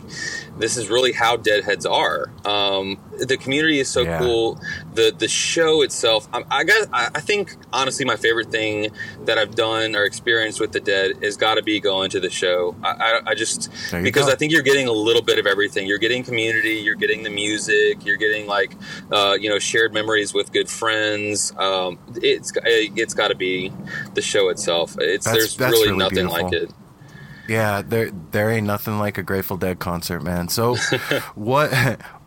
this is really how deadheads are um, the community is so Yeah. cool the the show itself I, I got I, I think honestly my favorite thing that I've done or experienced with the dead has got to be going to the show I, I, I just because go. I think you're getting a little bit of everything. You're getting community, you're getting the music, you're getting like uh, you know shared memories with good friends. Um, it's it's got to be the show itself. It's That's- there's that's really, really nothing like it. Yeah, there there ain't nothing like a Grateful Dead concert, man. So, (laughs) what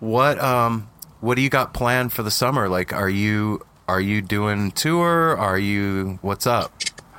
what um what do you got planned for the summer? Like, are you are you doing tour? Are you what's up?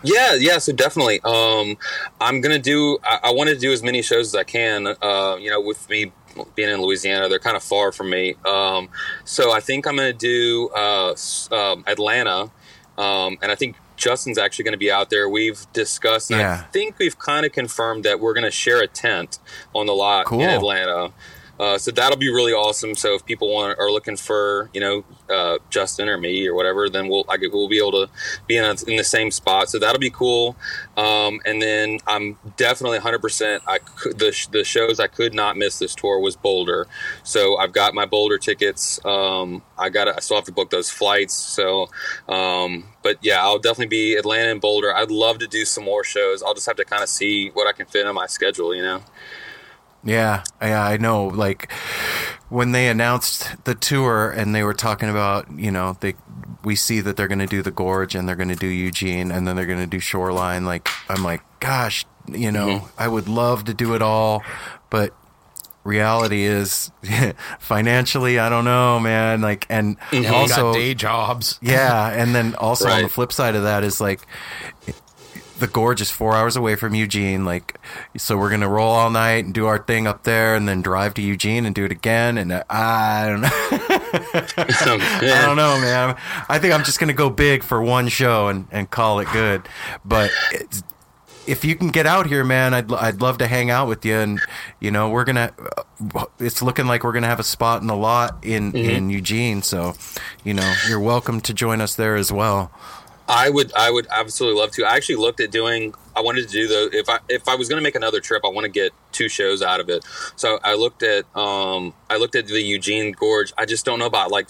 Yeah, yeah. So definitely, um, I'm gonna do. I, I want to do as many shows as I can. Uh, you know, with me being in Louisiana, they're kind of far from me. Um, so I think I'm gonna do uh, um, Atlanta, um, and I think Justin's actually going to be out there. We've discussed. And Yeah. I think we've kind of confirmed that we're going to share a tent on the lot Cool. in Atlanta. Uh, so that'll be really awesome. So if people want are looking for you know uh, Justin or me or whatever, then we'll I, we'll be able to be in, a, in the same spot. So that'll be cool. Um, and then I'm definitely 100. percent I could, the the shows I could not miss this tour was Boulder. So I've got my Boulder tickets. Um, I got I still have to book those flights. So um, but yeah, I'll definitely be Atlanta and Boulder. I'd love to do some more shows. I'll just have to kind of see what I can fit in my schedule. You know. Yeah, yeah, I know. Like when they announced the tour and they were talking about, you know, they we see that they're going to do the Gorge and they're going to do Eugene and then they're going to do Shoreline. Like I'm like, gosh, you know, Mhm. I would love to do it all, but reality is (laughs) financially, I don't know, man. Like and we also got day jobs. yeah, and then (laughs) also on the flip side of that is like the gorge is four hours away from Eugene. Like, so we're gonna roll all night and do our thing up there, and then drive to Eugene and do it again. And uh, I don't know. (laughs) (laughs) I don't know, man. I think I'm just gonna go big for one show and, and call it good. But it's, if you can get out here, man, I'd I'd love to hang out with you. And you know, we're gonna. It's looking like we're gonna have a spot in the lot in Mhm. in Eugene. So, you know, you're welcome to join us there as well. I would I would absolutely love to. I actually looked at doing I wanted to do the if I if I was going to make another trip, I want to get two shows out of it. So I looked at um I looked at the Eugene Gorge. I just don't know about like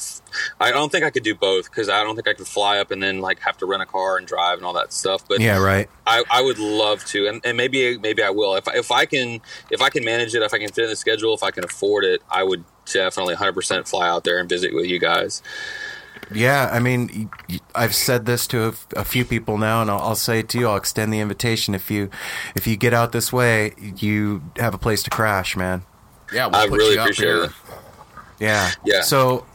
I don't think I could do both cuz I don't think I could fly up and then like have to rent a car and drive and all that stuff. But Yeah, right. I, I would love to, and, and maybe maybe I will if I, if I can if I can manage it, if I can fit in the schedule, if I can afford it, I would definitely 100 percent fly out there and visit with you guys. Yeah, I mean, I've said this to a, few people now, and I'll, I'll say it to you. I'll extend the invitation. If you if you get out this way, you have a place to crash, man. Yeah, I really appreciate it. Yeah. Yeah. So,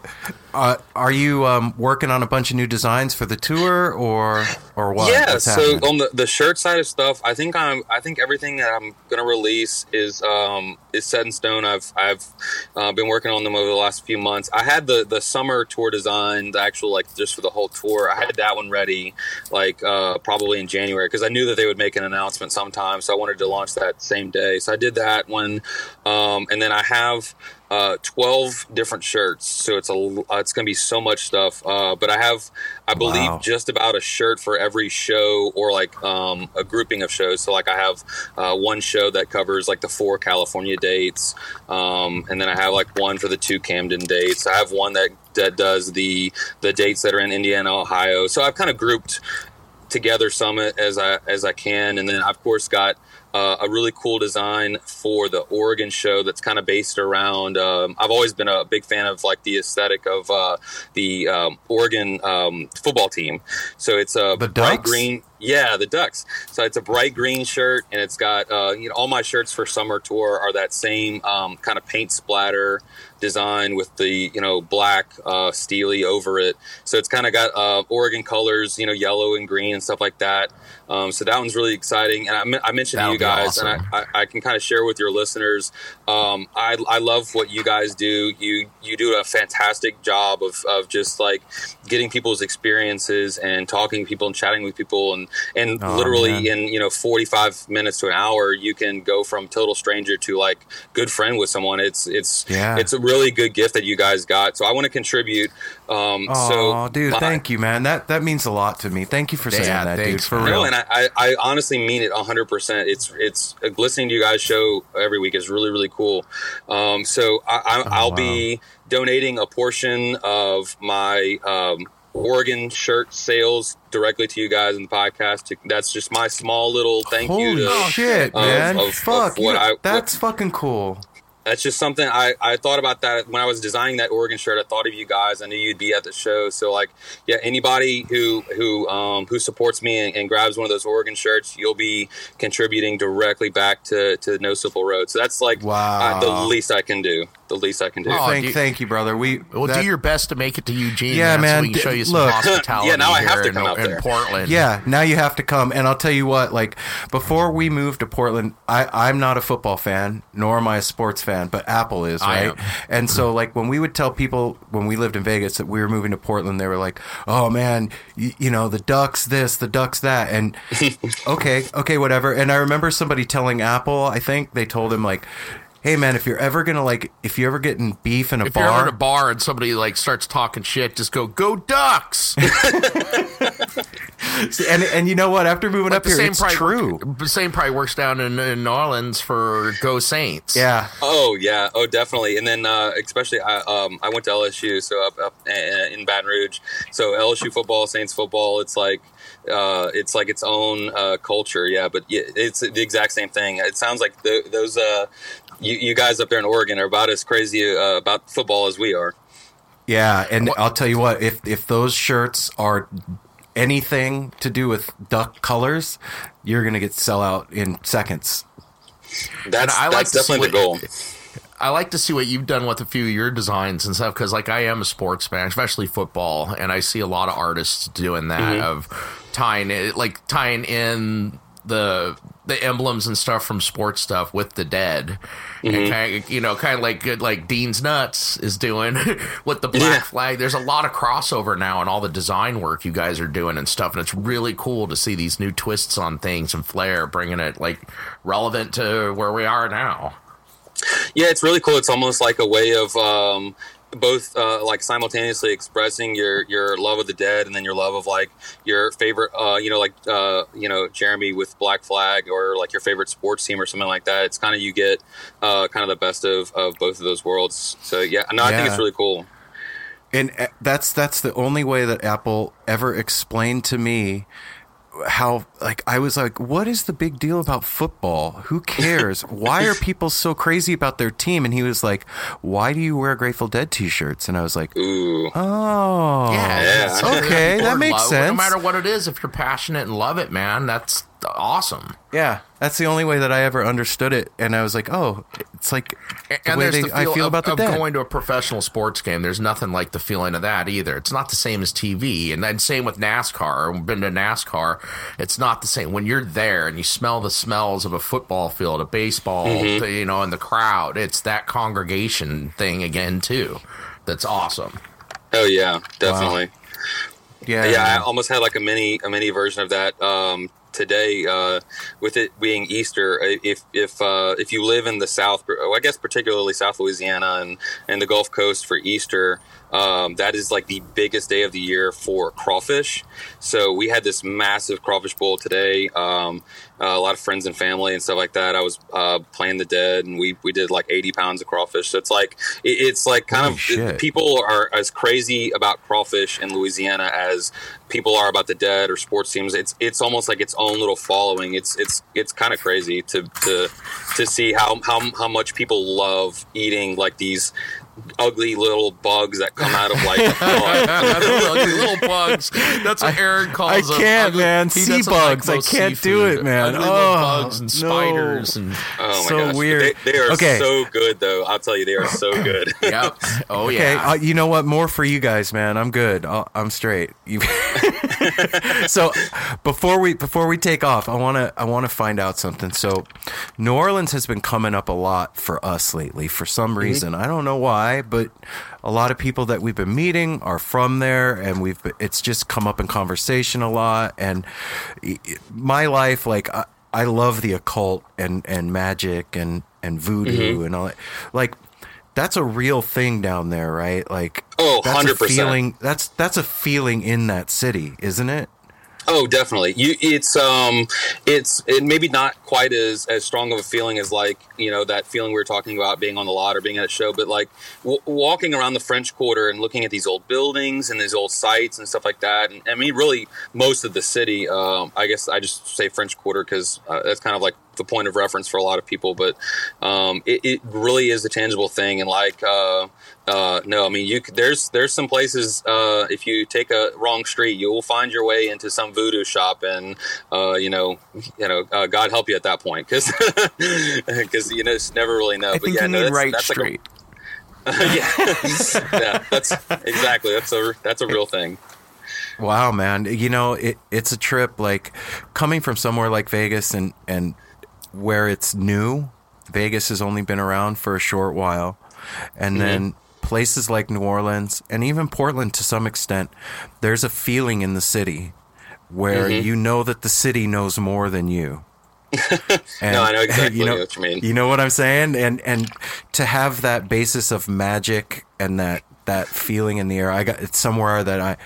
uh, are you um, working on a bunch of new designs for the tour, or or what? Yeah, so on the, the shirt side of stuff, I think I'm I think everything that I'm gonna release is um is set in stone. I've I've uh, been working on them over the last few months. I had the the summer tour design, the actual like just for the whole tour. I had that one ready like uh, probably in January because I knew that they would make an announcement sometime, so I wanted to launch that same day. So I did that one, um, and then I have uh, 12 different shirts so it's a uh, it's gonna be so much stuff. Uh, but i have i believe Wow. just about a shirt for every show or like um, a grouping of shows. So like i have uh, one show that covers like the four california dates um, and then i have like one for the two camden dates. I have one that that does the the dates that are in indiana ohio. So i've kind of grouped together some as I as I can, and then I've of course got uh, a really cool design for the Oregon show that's kind of based around. Um, I've always been a big fan of like the aesthetic of uh, the um, Oregon um, football team. So it's a The bright Ducks? green. Yeah, the Ducks. So it's a bright green shirt, and it's got uh, you know all my shirts for summer tour are that same um, kind of paint splatter design with the you know black uh, Stealie over it. So it's kind of got uh, Oregon colors, you know, yellow and green and stuff like that. Um, so that one's really exciting. And I, I mentioned That'll to you guys, awesome. and I, I, I can kind of share with your listeners. Um, I, I love what you guys do. You you do a fantastic job of, of just like getting people's experiences and talking to people and chatting with people and and Oh, literally man. in you know 45 minutes to an hour, you can go from total stranger to like good friend with someone. It's it's Yeah. it's a really good gift that you guys got. So I want to contribute. Um, Oh, so dude, my- thank you, man. That that means a lot to me. Thank you for saying Yeah, that, dude. thanks, For man. real. No, and I, I, I honestly mean it 100%. It's it's uh, listening to you guys show every week is really really cool. Um, so I, I, Oh, I'll be donating a portion of my um, Oregon shirt sales directly to you guys in the podcast. To, that's just my small little thank Holy you. To, shit, of- man! of- of Fuck, what you- I- that's fucking cool. That's just something I, I thought about that when I was designing that Oregon shirt. I thought of you guys. I knew you'd be at the show. So like, yeah, anybody who who um, who supports me and, and grabs one of those Oregon shirts, you'll be contributing directly back to, to No Simple Road. So that's like Wow. uh, the least I can do. The least I can do. Oh, thank, dude. thank you, brother. We Well, that- do your best to make it to Eugene. Yeah, man, man, So we can d- show you some look. hospitality. Yeah, now I have here to in, come out in. Portland. Yeah, now you have to come, and I'll tell you what. Like before we moved to Portland, I I'm not a football fan, nor am I a sports fan, but Apple is, right? (clears throat) And so, like when we would tell people when we lived in Vegas that we were moving to Portland, they were like, "Oh man, you, you know the Ducks this, the Ducks that," and (laughs) okay, okay, whatever. And I remember somebody telling Apple, I think they told him like. Hey man, if you're ever gonna like, if you're ever get in beef in a If you're ever bar, at a bar and somebody like starts talking shit, just go, "Go Ducks!" (laughs) and and you know what? After moving Like up here, it's probably true. the same probably works down in, in New Orleans for Go Saints. Yeah, Oh yeah, oh definitely. And then uh, especially I um I went to LSU, so up up uh, in Baton Rouge. So LSU football, Saints football, it's like uh, it's like its own uh, culture. Yeah, but yeah, it's the exact same thing. It sounds like the, those uh you, you guys up there in Oregon are about as crazy uh, about football as we are. Yeah, and I'll tell you what, if if those shirts are anything to do with duck colors, you're gonna get sell out in seconds. That's I like that's to see definitely the goal. I like to see what you've done with a few of your designs and stuff because, like, I am a sports fan, especially football, and I see a lot of artists doing that Mhm. of tying it, like tying in the the emblems and stuff from sports stuff with the dead, Mhm. and kind of, you know, kind of like like Dean's Nuts is doing (laughs) with the black Yeah. flag. There's a lot of crossover now and all the design work you guys are doing and stuff, and it's really cool to see these new twists on things and flair, bringing it like relevant to where we are now. Yeah, it's really cool. It's almost like a way of um, both uh, like simultaneously expressing your your love of the dead and then your love of like your favorite, uh, you know, like uh, you know Jeremy with Black Flag or like your favorite sports team or something like that. It's kind of you get uh, kind of the best of, of both of those worlds. So yeah, no, I think it's really cool. And uh, that's that's the only way that Apple ever explained to me how like I was like, what is the big deal about football? Who cares? Why are (laughs) people so crazy about their team? And he was like, Why do you wear Grateful Dead t-shirts? And I was like, Ooh, Oh, Yeah, okay, (laughs) that makes love- sense. No matter what it is, if you're passionate and love it, man, that's awesome. Yeah, that's the only way that I ever understood it, and I was like, "Oh, it's like the And way there's they, the I feel, feel of, about the of dead." going to a professional sports game. There's nothing like the feeling of that either. It's not the same as TV, and then same with NASCAR. I've been to NASCAR. It's not the same when you're there and you smell the smells of a football field, a baseball, Mhm. you know, and the crowd. It's that congregation thing again too. That's awesome. Oh yeah, definitely. Yeah, yeah. I almost had like a mini a mini version of that um, today. Uh, with it being Easter, if if uh, if you live in the South, I guess particularly South Louisiana and and the Gulf Coast for Easter, um, that is like the biggest day of the year for crawfish. So we had this massive crawfish bowl today. Um, uh, a lot of friends and family and stuff like that. I was uh, playing the dead, and we we did like eighty pounds of crawfish. So it's like it, it's like kind Holy of shit. people are as crazy about crawfish in Louisiana as people are about the dead or sports teams. It's it's almost like its own little following. It's it's it's kind of crazy to to to see how how how much people love eating like these ugly little bugs that come out of like (laughs) Ugly little bugs. That's what Aaron calls I can't, Ugly- man. he Sea doesn't like bugs. I can't do it, man. Ugly little Oh, bugs and no. spiders and oh my So gosh weird. They, they are Okay. so good though. I'll tell you, they are so (laughs) good. yep. Oh Okay, yeah. uh, you know what? More for you guys, man. I'm good. I'll, I'm straight. You- (laughs) so before we before we take off, I want to I want to find out something. So New Orleans has been coming up a lot for us lately for some reason. I don't know why. Why, but a lot of people that we've been meeting are from there, and we've it's just come up in conversation a lot. And my life, like I, I love the occult and and magic and and voodoo Mhm. and all that. Like that's a real thing down there, right? Like Oh, that's a 100%. feeling. That's that's a feeling in that city, isn't it? Oh, definitely. You, it's um, it's it maybe not quite as as strong of a feeling as like you know that feeling we were talking about being on the lot or being at a show, but like w- walking around the French Quarter and looking at these old buildings and these old sites and stuff like that. And I mean, really, most of the city. Um, I guess I just say French Quarter because uh, that's kind of like the point of reference for a lot of people. But um, it, it really is a tangible thing, and like. Uh, uh, no, I mean you. There's there's some places. Uh, if you take a wrong street, you will find your way into some voodoo shop, and uh, you know, you know, uh, God help you at that point, because because (laughs) you know, just never really know. I think you need right street. Like a, (laughs) yeah, (laughs) yeah, that's exactly that's a that's a real thing. Wow, man. You know, it, it's a trip like coming from somewhere like Vegas and, and where it's new. Vegas has only been around for a short while. And then places like New Orleans and even Portland to some extent, there's a feeling in the city where Mhm. you know that the city knows more than you. (laughs) No, I know (laughs) exactly you know, what you mean. You know what I'm saying? And and to have that basis of magic and that that feeling in the air, I got it's somewhere that I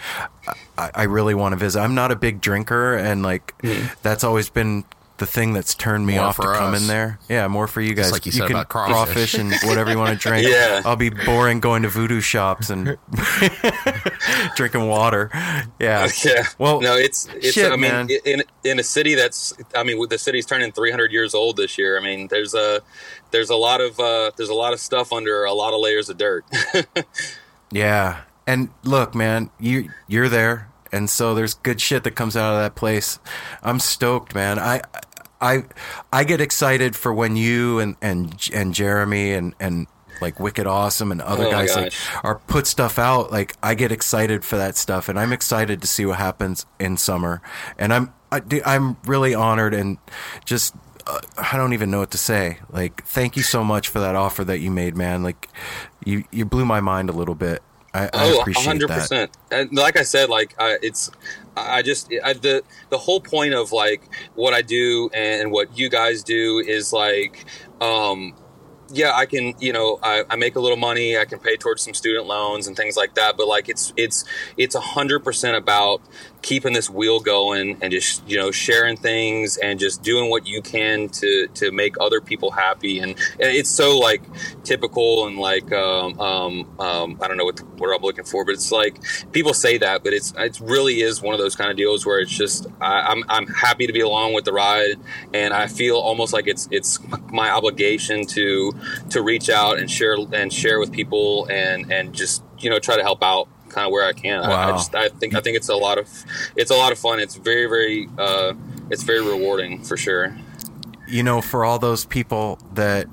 I, I really want to visit. I'm not a big drinker, and like that's always been the thing that's turned me More off to for come us. in there. Yeah, more for you guys. Just like you said can about crawfish. and (laughs) whatever you want to drink. Yeah. I'll be boring going to voodoo shops and (laughs) drinking water. Yeah. (laughs) Yeah. Well, no, it's it's. shit, I mean, man. in in a city that's. I mean, the city's turning 300 years old this year. I mean, there's a there's a lot of uh, there's a lot of stuff under a lot of layers of dirt. Yeah. And look, man, you you're there, and so there's good shit that comes out of that place. I'm stoked, man. I I I get excited for when you and and and Jeremy and and like Wicked Awesome and other Oh guys like are put stuff out. Like I get excited for that stuff, and I'm excited to see what happens in summer. And I'm I, I'm really honored and just. Uh, I don't even know what to say. Like, thank you so much for that offer that you made, man. Like, you you blew my mind a little bit. I, I oh, appreciate hundred that. percent. And like I said, like I, it's I just I, the the whole point of like what I do and what you guys do is like. um yeah, I can, you know, I, I make a little money. I can pay towards some student loans and things like that. But like, it's it's it's a hundred percent about keeping this wheel going and just you know sharing things and just doing what you can to to make other people happy. And, and it's so like typical and like um, um, um, I don't know what the word I'm looking for, but it's like people say that, but it's it really is one of those kind of deals where it's just I, I'm I'm happy to be along with the ride, and I feel almost like it's it's my obligation to to reach out and share and share with people and and just you know try to help out kind of where I can. I, I just I think I think it's a lot of it's a lot of fun. It's very very uh, it's very rewarding for sure. you know, for all those people that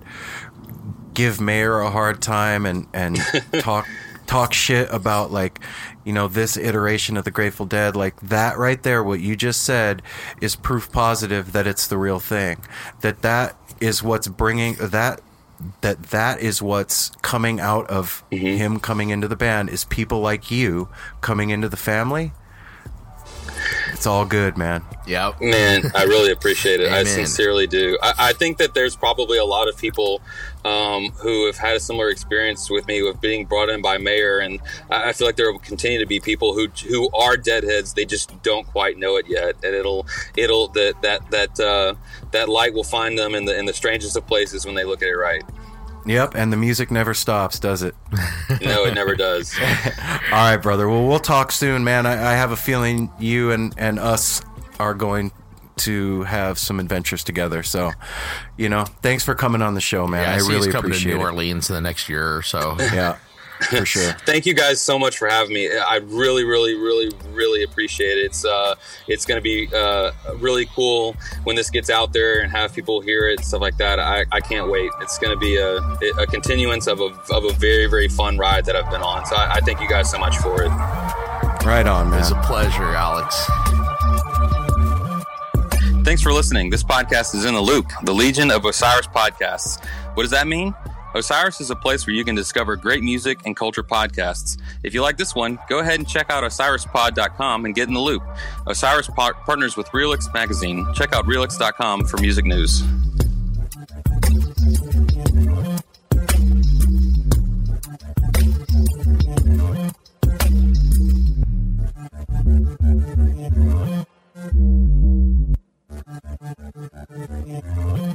give Mayer a hard time and and (laughs) talk talk shit about like you know this iteration of the Grateful Dead, like that right there, what you just said is proof positive that it's the real thing. That that is what's bringing that that that is what's coming out of him coming into the band is people like you coming into the family. It's all good, man. Yep. Man, I really appreciate it. I sincerely do. I, I think that there's probably a lot of people um, who have had a similar experience with me with being brought in by Mayer, and I, I feel like there will continue to be people who who are deadheads. They just don't quite know it yet, and it'll it'll that that that uh, that light will find them in the in the strangest of places when they look at it right. Yep, and the music never stops, does it? (laughs) No, it never does. (laughs) All right, brother. Well, we'll talk soon, man. I, I have a feeling you and, and us are going to have some adventures together. So, you know, thanks for coming on the show, man. Yeah, I see really us coming to appreciate New it. Orleans in the next year or so. Yeah, (laughs) for sure. Thank you guys so much for having me. I really, really, really, really appreciate it. It's uh, it's going to be uh, really cool when this gets out there and have people hear it, stuff like that. I, I can't wait. It's going to be a, a continuance of a, of a very, very fun ride that I've been on. So I, I thank you guys so much for it. Right on, man. It's a pleasure, Alex. Thanks for listening. This podcast is in the loop, the Legion of Osiris podcasts. What does that mean? Osiris is a place where you can discover great music and culture podcasts. If you like this one, go ahead and check out osirispod.com and get in the loop. Osiris par- partners with Relix Magazine. Check out relix.com for music news. Hey,